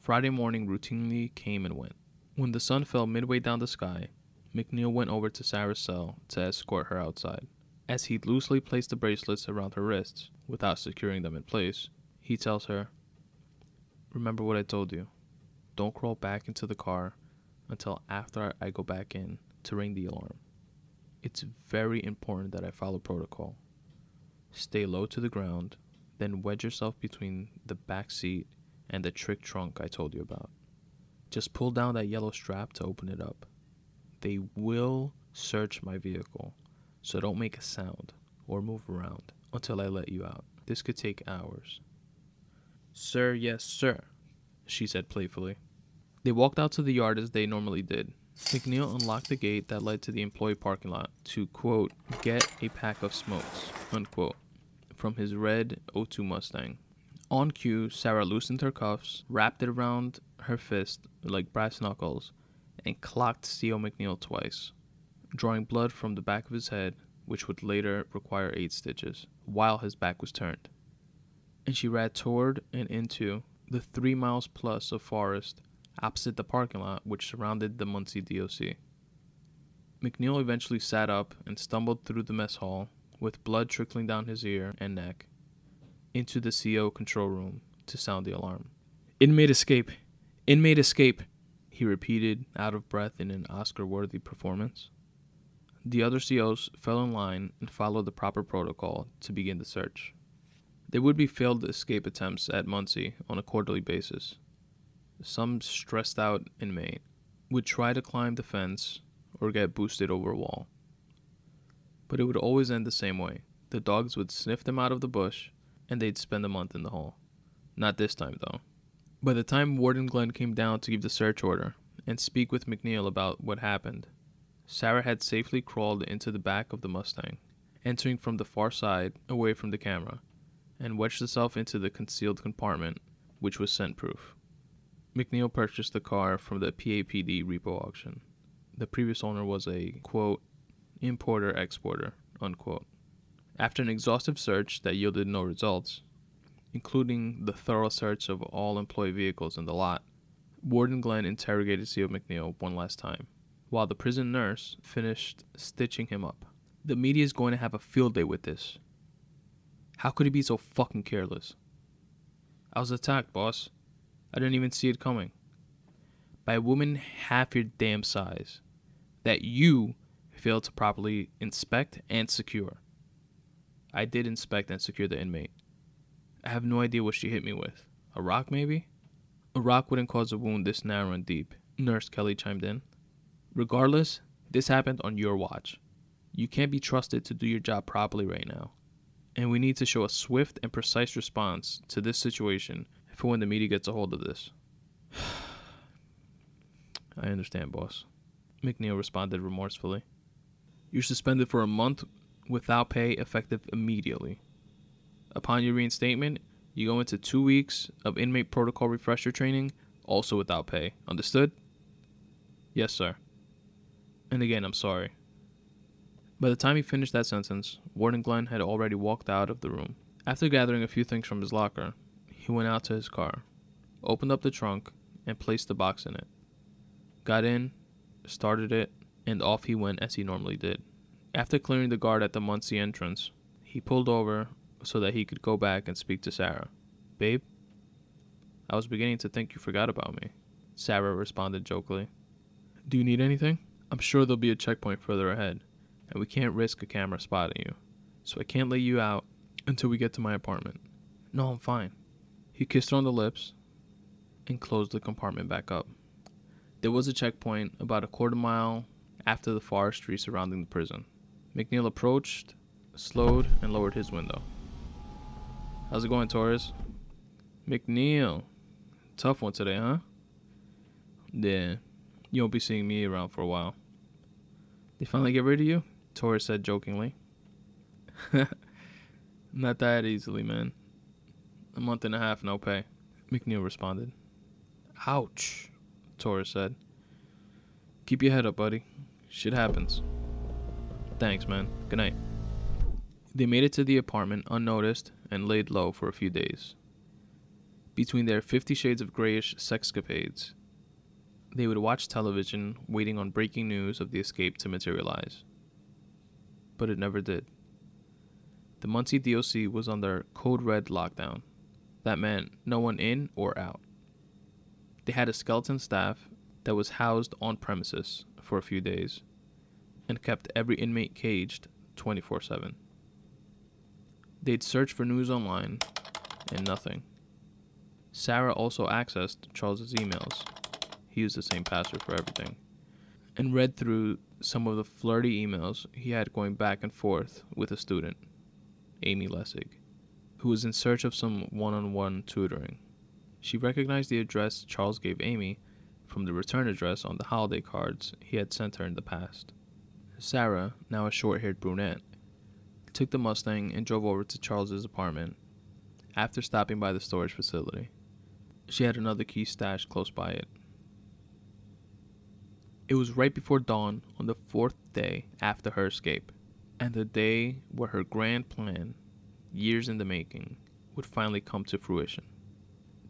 Speaker 1: Friday morning routinely came and went. When the sun fell midway down the sky, McNeil went over to Sarah's cell to escort her outside. As he loosely placed the bracelets around her wrists, without securing them in place, he tells her, Remember what I told you. Don't crawl back into the car until after I go back in to ring the alarm. It's very important that I follow protocol. Stay low to the ground, then wedge yourself between the back seat and the trick trunk I told you about. Just pull down that yellow strap to open it up. They will search my vehicle, so don't make a sound or move around until I let you out. This could take hours. Sir, yes, sir, she said playfully. They walked out to the yard as they normally did. McNeil unlocked the gate that led to the employee parking lot to, quote, get a pack of smokes, unquote, from his red O2 Mustang. On cue, Sarah loosened her cuffs, wrapped it around her fist like brass knuckles, and clocked C.O. McNeil twice, drawing blood from the back of his head, which would later require eight stitches, while his back was turned. And she ran toward and into the three miles plus of forest opposite the parking lot which surrounded the Muncie DOC. McNeil eventually sat up and stumbled through the mess hall, with blood trickling down his ear and neck, into the CO control room to sound the alarm. Inmate escape! Inmate escape! He repeated, out of breath in an Oscar worthy performance. The other COs fell in line and followed the proper protocol to begin the search. There would be failed escape attempts at Muncie on a quarterly basis. Some stressed out inmate would try to climb the fence or get boosted over a wall. But it would always end the same way. The dogs would sniff them out of the bush and they'd spend a month in the hole. Not this time, though. By the time Warden Glenn came down to give the search order and speak with McNeil about what happened, Sarah had safely crawled into the back of the Mustang, entering from the far side away from the camera, and wedged herself into the concealed compartment, which was scent proof. McNeil purchased the car from the PAPD repo auction. The previous owner was a, quote, importer exporter, unquote. After an exhaustive search that yielded no results, including the thorough search of all employee vehicles in the lot, Warden Glenn interrogated CO McNeil one last time, while the prison nurse finished stitching him up. The media is going to have a field day with this. How could he be so fucking careless? I was attacked, boss. I didn't even see it coming. By a woman half your damn size that you failed to properly inspect and secure. I did inspect and secure the inmate. I have no idea what she hit me with. A rock, maybe? A rock wouldn't cause a wound this narrow and deep, Nurse Kelly chimed in. Regardless, this happened on your watch. You can't be trusted to do your job properly right now. And we need to show a swift and precise response to this situation for when the media gets a hold of this. I understand, boss. McNeil responded remorsefully. You're suspended for a month without pay effective immediately. Upon your reinstatement, you go into two weeks of inmate protocol refresher training, also without pay. Understood? Yes, sir. And again, I'm sorry. By the time he finished that sentence, Warden Glenn had already walked out of the room. After gathering a few things from his locker, he went out to his car, opened up the trunk, and placed the box in it. Got in, started it, and off he went as he normally did. After clearing the guard at the Muncie entrance, he pulled over so that he could go back and speak to Sarah. Babe? I was beginning to think you forgot about me, Sarah responded jokingly. Do you need anything? I'm sure there'll be a checkpoint further ahead, and we can't risk a camera spotting you, so I can't let you out until we get to my apartment. No, I'm fine. He kissed her on the lips and closed the compartment back up. There was a checkpoint about a quarter mile after the forestry surrounding the prison. McNeil approached, slowed, and lowered his window. How's it going, Torres? McNeil. Tough one today, huh? Yeah. You won't be seeing me around for a while. They finally get rid of you? Torres said jokingly. Not that easily, man. A month and a half, no pay. McNeil responded. Ouch, Torres said. Keep your head up, buddy. Shit happens. Thanks, man. Good night. They made it to the apartment unnoticed and laid low for a few days. Between their Fifty Shades of Greyish sexcapades, they would watch television, waiting on breaking news of the escape to materialize. But it never did. The Muncie DOC was under code red lockdown. That meant no one in or out. They had a skeleton staff that was housed on premises for a few days and kept every inmate caged 24 7. They'd search for news online and nothing. Sarah also accessed Charles's emails. He used the same password for everything. And read through some of the flirty emails he had going back and forth with a student, Amy Lessig, who was in search of some one on one tutoring. She recognized the address Charles gave Amy from the return address on the holiday cards he had sent her in the past. Sarah, now a short haired brunette, took the Mustang and drove over to Charles's apartment after stopping by the storage facility. She had another key stashed close by it. It was right before dawn on the fourth day after her escape, and the day where her grand plan, years in the making, would finally come to fruition.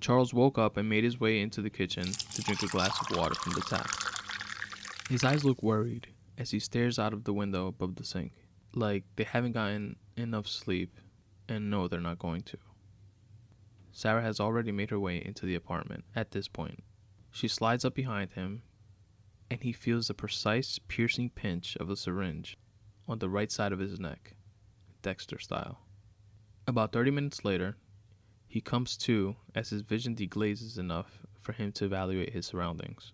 Speaker 1: Charles woke up and made his way into the kitchen to drink a glass of water from the tap. His eyes look worried as he stares out of the window above the sink, like they haven't gotten enough sleep and know they're not going to. Sarah has already made her way into the apartment at this point. She slides up behind him, and he feels the precise, piercing pinch of a syringe on the right side of his neck, Dexter style. About 30 minutes later, he comes to as his vision deglazes enough for him to evaluate his surroundings.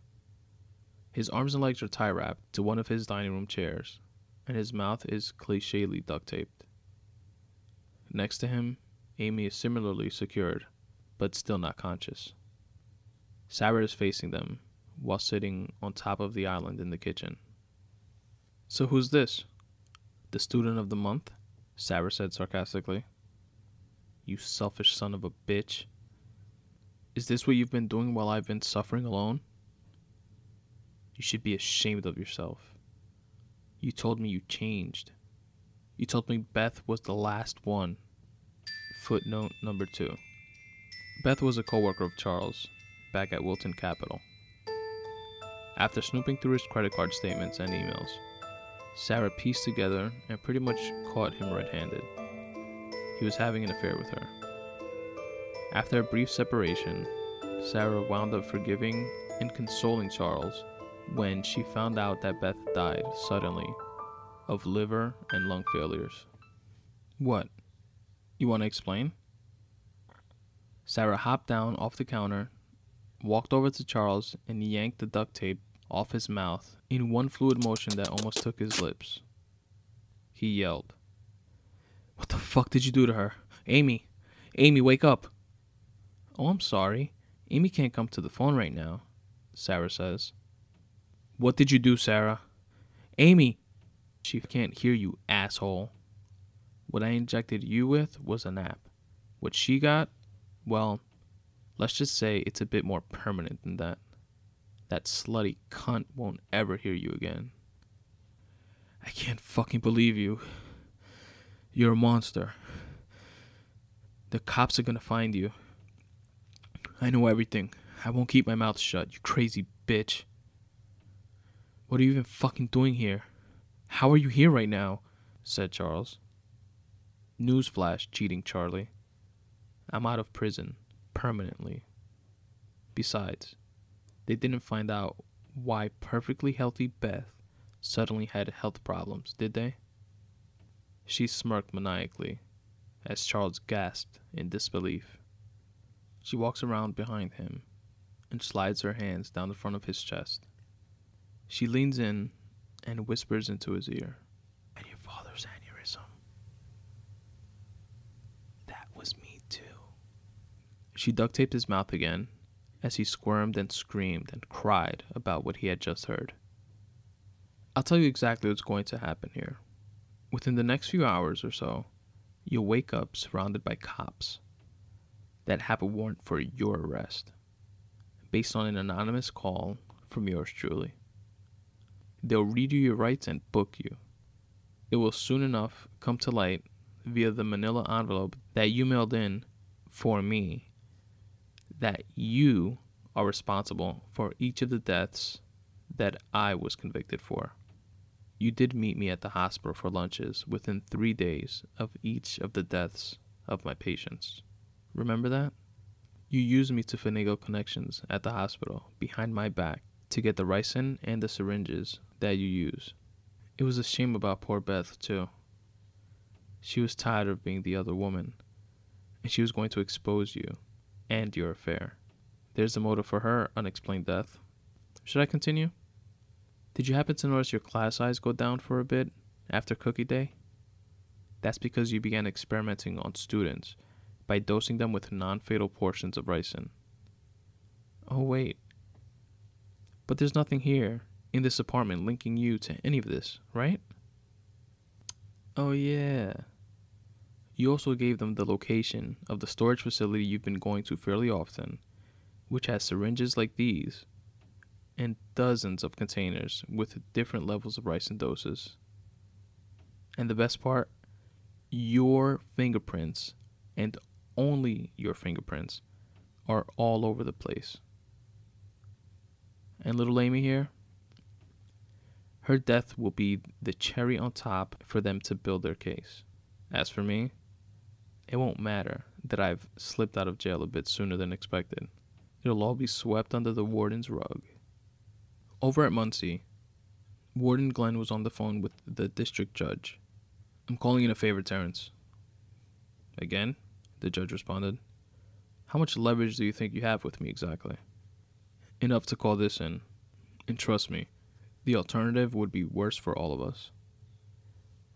Speaker 1: His arms and legs are tie wrapped to one of his dining room chairs, and his mouth is clichely duct taped. Next to him, Amy is similarly secured, but still not conscious. Sarah is facing them while sitting on top of the island in the kitchen. So, who's this? The student of the month? Sarah said sarcastically. You selfish son of a bitch. Is this what you've been doing while I've been suffering alone? You should be ashamed of yourself. You told me you changed. You told me Beth was the last one. Footnote number two. Beth was a coworker of Charles, back at Wilton Capital. After snooping through his credit card statements and emails, Sarah pieced together and pretty much caught him red handed. He was having an affair with her. After a brief separation, Sarah wound up forgiving and consoling Charles when she found out that Beth died suddenly of liver and lung failures. What? You want to explain? Sarah hopped down off the counter, walked over to Charles, and yanked the duct tape off his mouth in one fluid motion that almost took his lips. He yelled. What the fuck did you do to her? Amy! Amy, wake up! Oh, I'm sorry. Amy can't come to the phone right now, Sarah says. What did you do, Sarah? Amy! She can't hear you, asshole. What I injected you with was a nap. What she got, well, let's just say it's a bit more permanent than that. That slutty cunt won't ever hear you again. I can't fucking believe you. You're a monster. The cops are gonna find you. I know everything. I won't keep my mouth shut, you crazy bitch. What are you even fucking doing here? How are you here right now? said Charles. Newsflash, cheating Charlie. I'm out of prison, permanently. Besides, they didn't find out why perfectly healthy Beth suddenly had health problems, did they? She smirked maniacally as Charles gasped in disbelief. She walks around behind him and slides her hands down the front of his chest. She leans in and whispers into his ear. And your father's aneurysm. That was me too. She duct taped his mouth again as he squirmed and screamed and cried about what he had just heard. I'll tell you exactly what's going to happen here. Within the next few hours or so, you'll wake up surrounded by cops that have a warrant for your arrest based on an anonymous call from yours truly. They'll read you your rights and book you. It will soon enough come to light via the manila envelope that you mailed in for me that you are responsible for each of the deaths that I was convicted for. You did meet me at the hospital for lunches within three days of each of the deaths of my patients. Remember that? You used me to finagle connections at the hospital behind my back to get the ricin and the syringes that you use. It was a shame about poor Beth, too. She was tired of being the other woman, and she was going to expose you and your affair. There's the motive for her unexplained death. Should I continue? Did you happen to notice your class size go down for a bit after cookie day? That's because you began experimenting on students by dosing them with non fatal portions of ricin. Oh, wait. But there's nothing here in this apartment linking you to any of this, right? Oh, yeah. You also gave them the location of the storage facility you've been going to fairly often, which has syringes like these and dozens of containers with different levels of ricin doses. And the best part, your fingerprints and only your fingerprints are all over the place. And little Amy here, her death will be the cherry on top for them to build their case. As for me, it won't matter that I've slipped out of jail a bit sooner than expected. It'll all be swept under the warden's rug. Over at Muncie, Warden Glenn was on the phone with the district judge. I'm calling in a favor, Terrence. Again? The judge responded. How much leverage do you think you have with me exactly? Enough to call this in. And trust me, the alternative would be worse for all of us.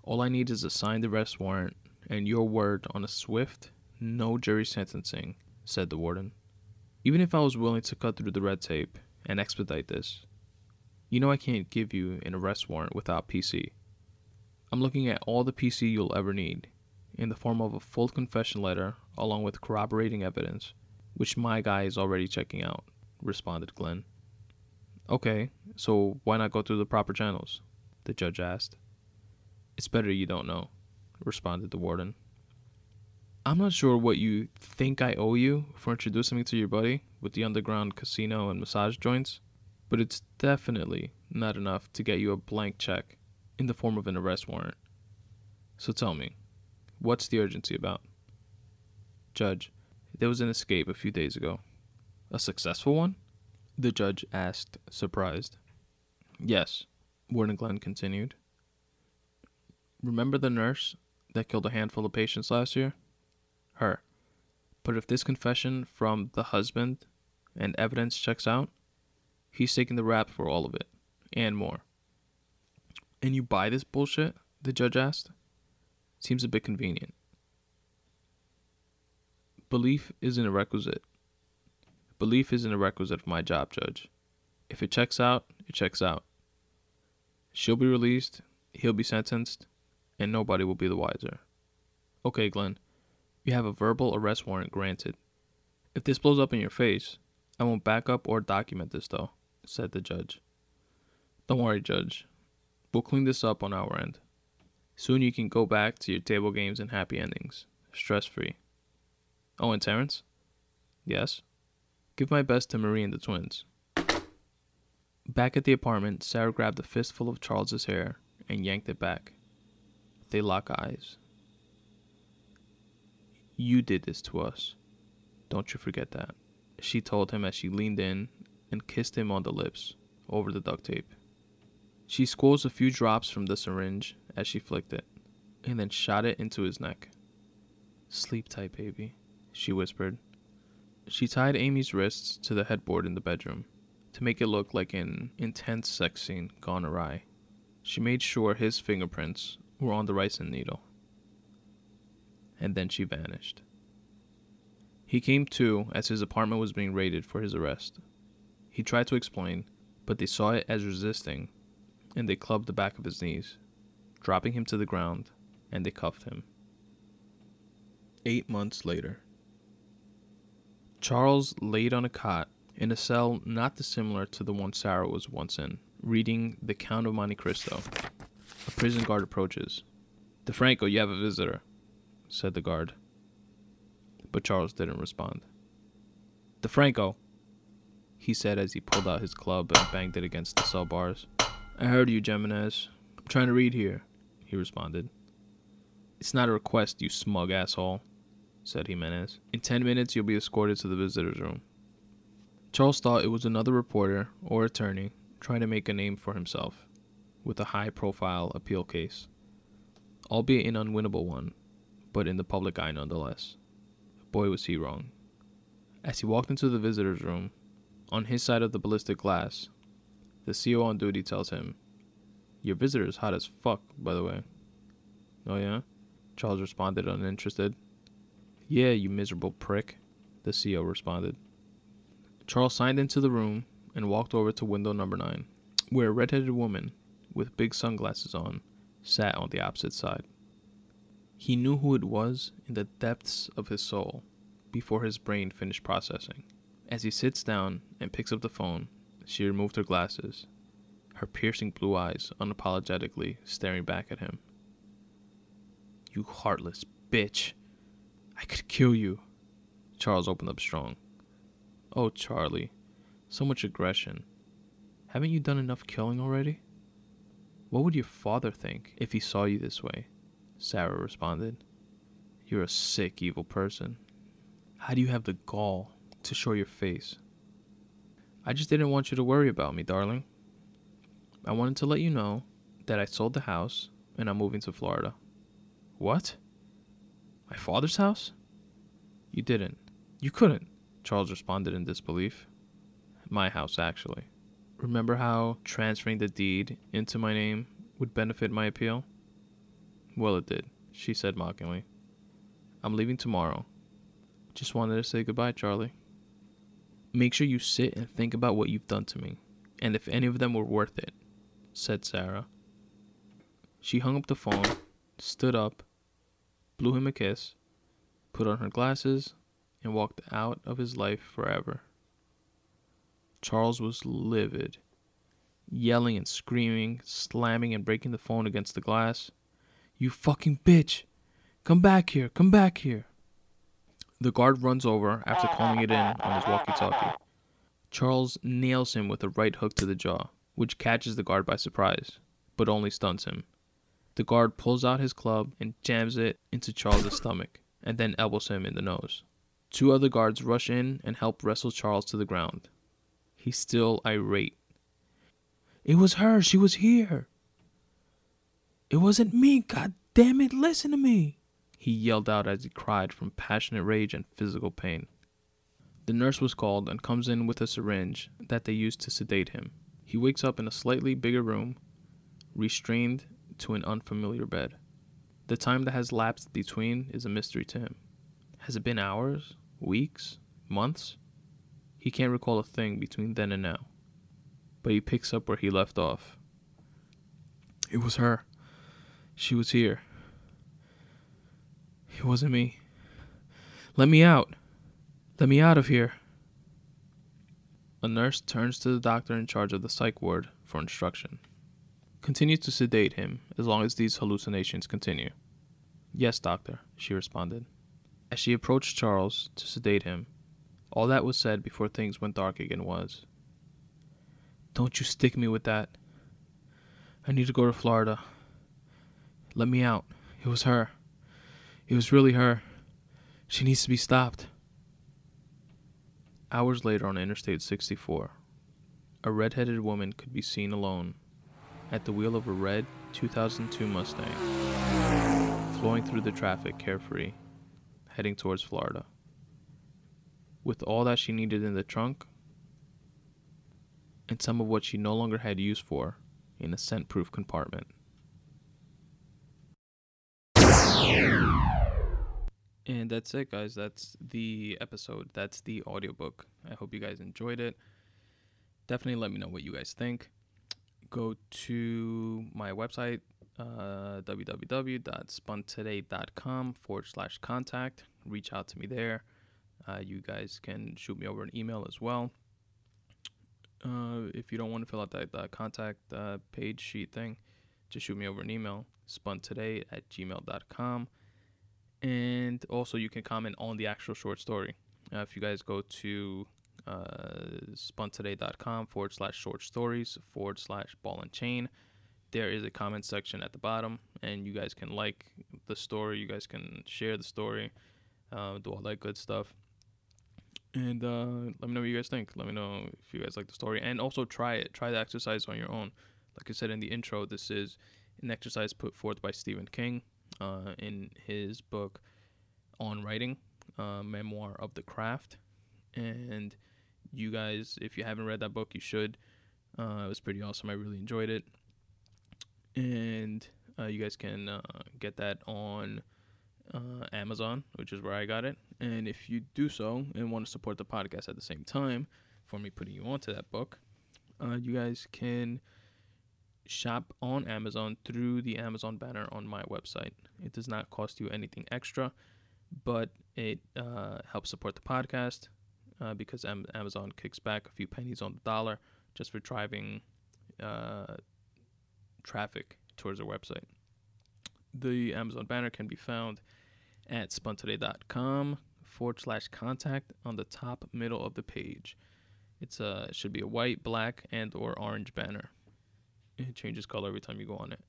Speaker 1: All I need is a signed arrest warrant and your word on a swift, no jury sentencing, said the warden. Even if I was willing to cut through the red tape and expedite this, you know I can't give you an arrest warrant without PC. I'm looking at all the PC you'll ever need, in the form of a full confession letter along with corroborating evidence, which my guy is already checking out, responded Glenn. Okay, so why not go through the proper channels? The judge asked. It's better you don't know, responded the warden. I'm not sure what you think I owe you for introducing me to your buddy with the underground casino and massage joints, but it's definitely not enough to get you a blank check in the form of an arrest warrant. So tell me, what's the urgency about? Judge, there was an escape a few days ago. A successful one? The judge asked, surprised. Yes, Warden Glenn continued. Remember the nurse that killed a handful of patients last year? Her. But if this confession from the husband and evidence checks out, He's taking the rap for all of it and more. And you buy this bullshit? The judge asked. Seems a bit convenient. Belief isn't a requisite. Belief isn't a requisite for my job, Judge. If it checks out, it checks out. She'll be released, he'll be sentenced, and nobody will be the wiser. Okay, Glenn, you have a verbal arrest warrant granted. If this blows up in your face, I won't back up or document this, though said the judge. Don't worry, Judge. We'll clean this up on our end. Soon you can go back to your table games and happy endings, stress free. Oh, and Terrence? Yes? Give my best to Marie and the twins. Back at the apartment, Sarah grabbed a fistful of Charles's hair and yanked it back. They lock eyes. You did this to us. Don't you forget that. She told him as she leaned in and kissed him on the lips over the duct tape. She squeezed a few drops from the syringe as she flicked it, and then shot it into his neck. Sleep tight, baby, she whispered. She tied Amy's wrists to the headboard in the bedroom, to make it look like an intense sex scene gone awry. She made sure his fingerprints were on the ricin needle. And then she vanished. He came to as his apartment was being raided for his arrest. He tried to explain, but they saw it as resisting, and they clubbed the back of his knees, dropping him to the ground, and they cuffed him. Eight months later, Charles laid on a cot in a cell not dissimilar to the one Sarah was once in, reading The Count of Monte Cristo. A prison guard approaches. DeFranco, you have a visitor, said the guard. But Charles didn't respond. DeFranco, he said as he pulled out his club and banged it against the cell bars. I heard you, Jimenez. I'm trying to read here, he responded. It's not a request, you smug asshole, said Jimenez. In ten minutes, you'll be escorted to the visitor's room. Charles thought it was another reporter or attorney trying to make a name for himself with a high profile appeal case, albeit an unwinnable one, but in the public eye nonetheless. Boy, was he wrong. As he walked into the visitor's room, on his side of the ballistic glass, the CO on duty tells him, Your visitor's hot as fuck, by the way. Oh, yeah? Charles responded uninterested. Yeah, you miserable prick, the CO responded. Charles signed into the room and walked over to window number nine, where a red-headed woman with big sunglasses on sat on the opposite side. He knew who it was in the depths of his soul before his brain finished processing. As he sits down and picks up the phone, she removed her glasses, her piercing blue eyes unapologetically staring back at him. You heartless bitch. I could kill you. Charles opened up strong. Oh, Charlie, so much aggression. Haven't you done enough killing already? What would your father think if he saw you this way? Sarah responded. You're a sick, evil person. How do you have the gall to show your face? I just didn't want you to worry about me, darling. I wanted to let you know that I sold the house and I'm moving to Florida. What? My father's house? You didn't. You couldn't. Charles responded in disbelief. My house, actually. Remember how transferring the deed into my name would benefit my appeal? Well, it did, she said mockingly. I'm leaving tomorrow. Just wanted to say goodbye, Charlie. Make sure you sit and think about what you've done to me, and if any of them were worth it, said Sarah. She hung up the phone, stood up, blew him a kiss, put on her glasses, and walked out of his life forever. Charles was livid, yelling and screaming, slamming and breaking the phone against the glass. You fucking bitch! Come back here! Come back here! The guard runs over after calling it in on his walkie talkie. Charles nails him with a right hook to the jaw, which catches the guard by surprise, but only stuns him. The guard pulls out his club and jams it into Charles's stomach, and then elbows him in the nose. Two other guards rush in and help wrestle Charles to the ground. He's still irate. It was her. She was here. It wasn't me. God damn it. Listen to me. He yelled out as he cried from passionate rage and physical pain. The nurse was called and comes in with a syringe that they use to sedate him. He wakes up in a slightly bigger room, restrained to an unfamiliar bed. The time that has lapsed between is a mystery to him. Has it been hours? weeks, months. He can't recall a thing between then and now. But he picks up where he left off. It was her. She was here. It wasn't me. Let me out. Let me out of here. A nurse turns to the doctor in charge of the psych ward for instruction. Continue to sedate him as long as these hallucinations continue. Yes, doctor, she responded. As she approached Charles to sedate him, all that was said before things went dark again was Don't you stick me with that. I need to go to Florida. Let me out. It was her. It was really her. She needs to be stopped. Hours later on Interstate 64, a red-headed woman could be seen alone at the wheel of a red 2002 Mustang, flowing through the traffic carefree heading towards Florida. With all that she needed in the trunk, and some of what she no longer had use for in a scent proof compartment. And that's it, guys. That's the episode. That's the audiobook. I hope you guys enjoyed it. Definitely let me know what you guys think. Go to my website, uh, www.spuntoday.com forward slash contact. Reach out to me there. Uh, you guys can shoot me over an email as well. Uh, if you don't want to fill out that, that contact uh, page sheet thing, just shoot me over an email, spuntoday at gmail.com. And also, you can comment on the actual short story. Uh, if you guys go to uh, spuntoday.com forward slash short stories forward slash ball and chain, there is a comment section at the bottom, and you guys can like the story, you guys can share the story, uh, do all that good stuff. And uh, let me know what you guys think. Let me know if you guys like the story, and also try it. Try the exercise on your own. Like I said in the intro, this is an exercise put forth by Stephen King uh, in his book on writing, uh, memoir of the craft. And you guys, if you haven't read that book, you should. Uh, it was pretty awesome. I really enjoyed it and uh, you guys can uh, get that on uh, Amazon, which is where I got it. And if you do so and want to support the podcast at the same time for me putting you onto that book, you guys can shop on Amazon through the Amazon banner on my website. It does not cost you anything extra, but it uh, helps support the podcast uh, because Amazon kicks back a few pennies on the dollar just for driving traffic towards our website. The Amazon banner can be found at spuntoday.com forward slash contact on the top middle of the page. It's a it should be a white, black, and or orange banner. It changes color every time you go on it.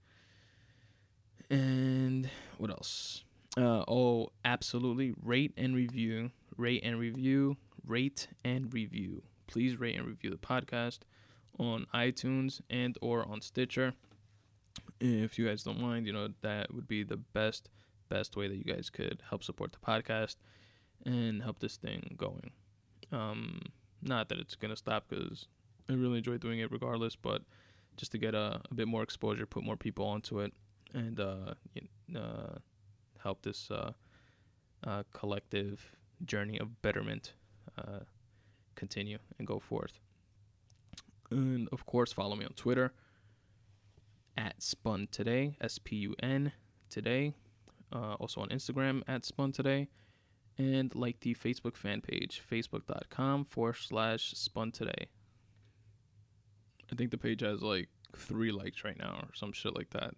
Speaker 1: And what else? Uh, oh, absolutely. Rate and review. Rate and review. Rate and review. Please rate and review the podcast on iTunes and or on Stitcher if you guys don't mind, you know, that would be the best, best way that you guys could help support the podcast and help this thing going. Um, not that it's gonna stop because I really enjoy doing it regardless, but just to get a, a bit more exposure, put more people onto it, and uh, uh, help this uh, uh, collective journey of betterment uh, continue and go forth. And of course, follow me on Twitter at Spun Today, S P U N Today. Also on Instagram at Spun Today. And like the Facebook fan page, facebook.com forward slash Spun Today. I think the page has like three likes right now or some shit like that,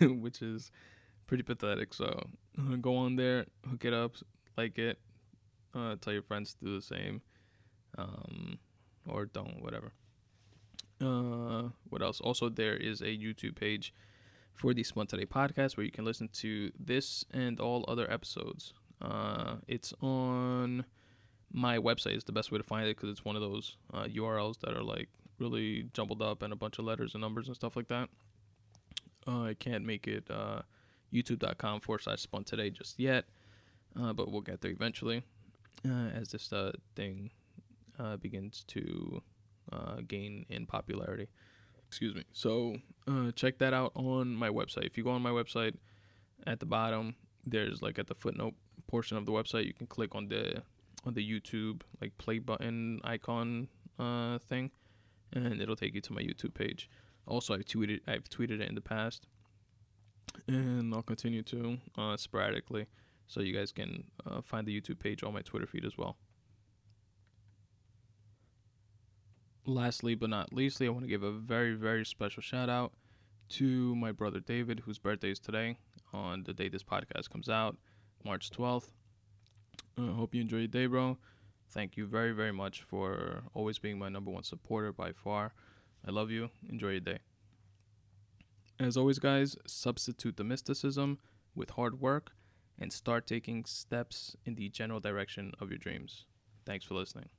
Speaker 1: which is pretty pathetic. So uh, go on there, hook it up, like it, uh, tell your friends to do the same, um, or don't, whatever. Uh, what else? Also, there is a YouTube page for the Spun Today podcast where you can listen to this and all other episodes. Uh, it's on my website. Is the best way to find it because it's one of those uh, URLs that are like really jumbled up and a bunch of letters and numbers and stuff like that. Uh, I can't make it uh, youtube.com forward slash spun today just yet, uh, but we'll get there eventually uh, as this uh, thing uh, begins to gain in popularity. Excuse me. So check that out on my website. If you go on my website, at the bottom there's like at the footnote portion of the website, you can click on the on the YouTube like play button icon thing, and it'll take you to my YouTube page. Also, I've tweeted I've tweeted it in the past, and I'll continue to uh, sporadically, so you guys can uh, find the YouTube page on my Twitter feed as well. lastly but not leastly, I want to give a very, very special shout out to my brother David, whose birthday is today on the day this podcast comes out, March 12th. I uh, hope you enjoy your day, bro. Thank you very, very much for always being my number one supporter by far. I love you. Enjoy your day. As always, guys, substitute the mysticism with hard work and start taking steps in the general direction of your dreams. Thanks for listening.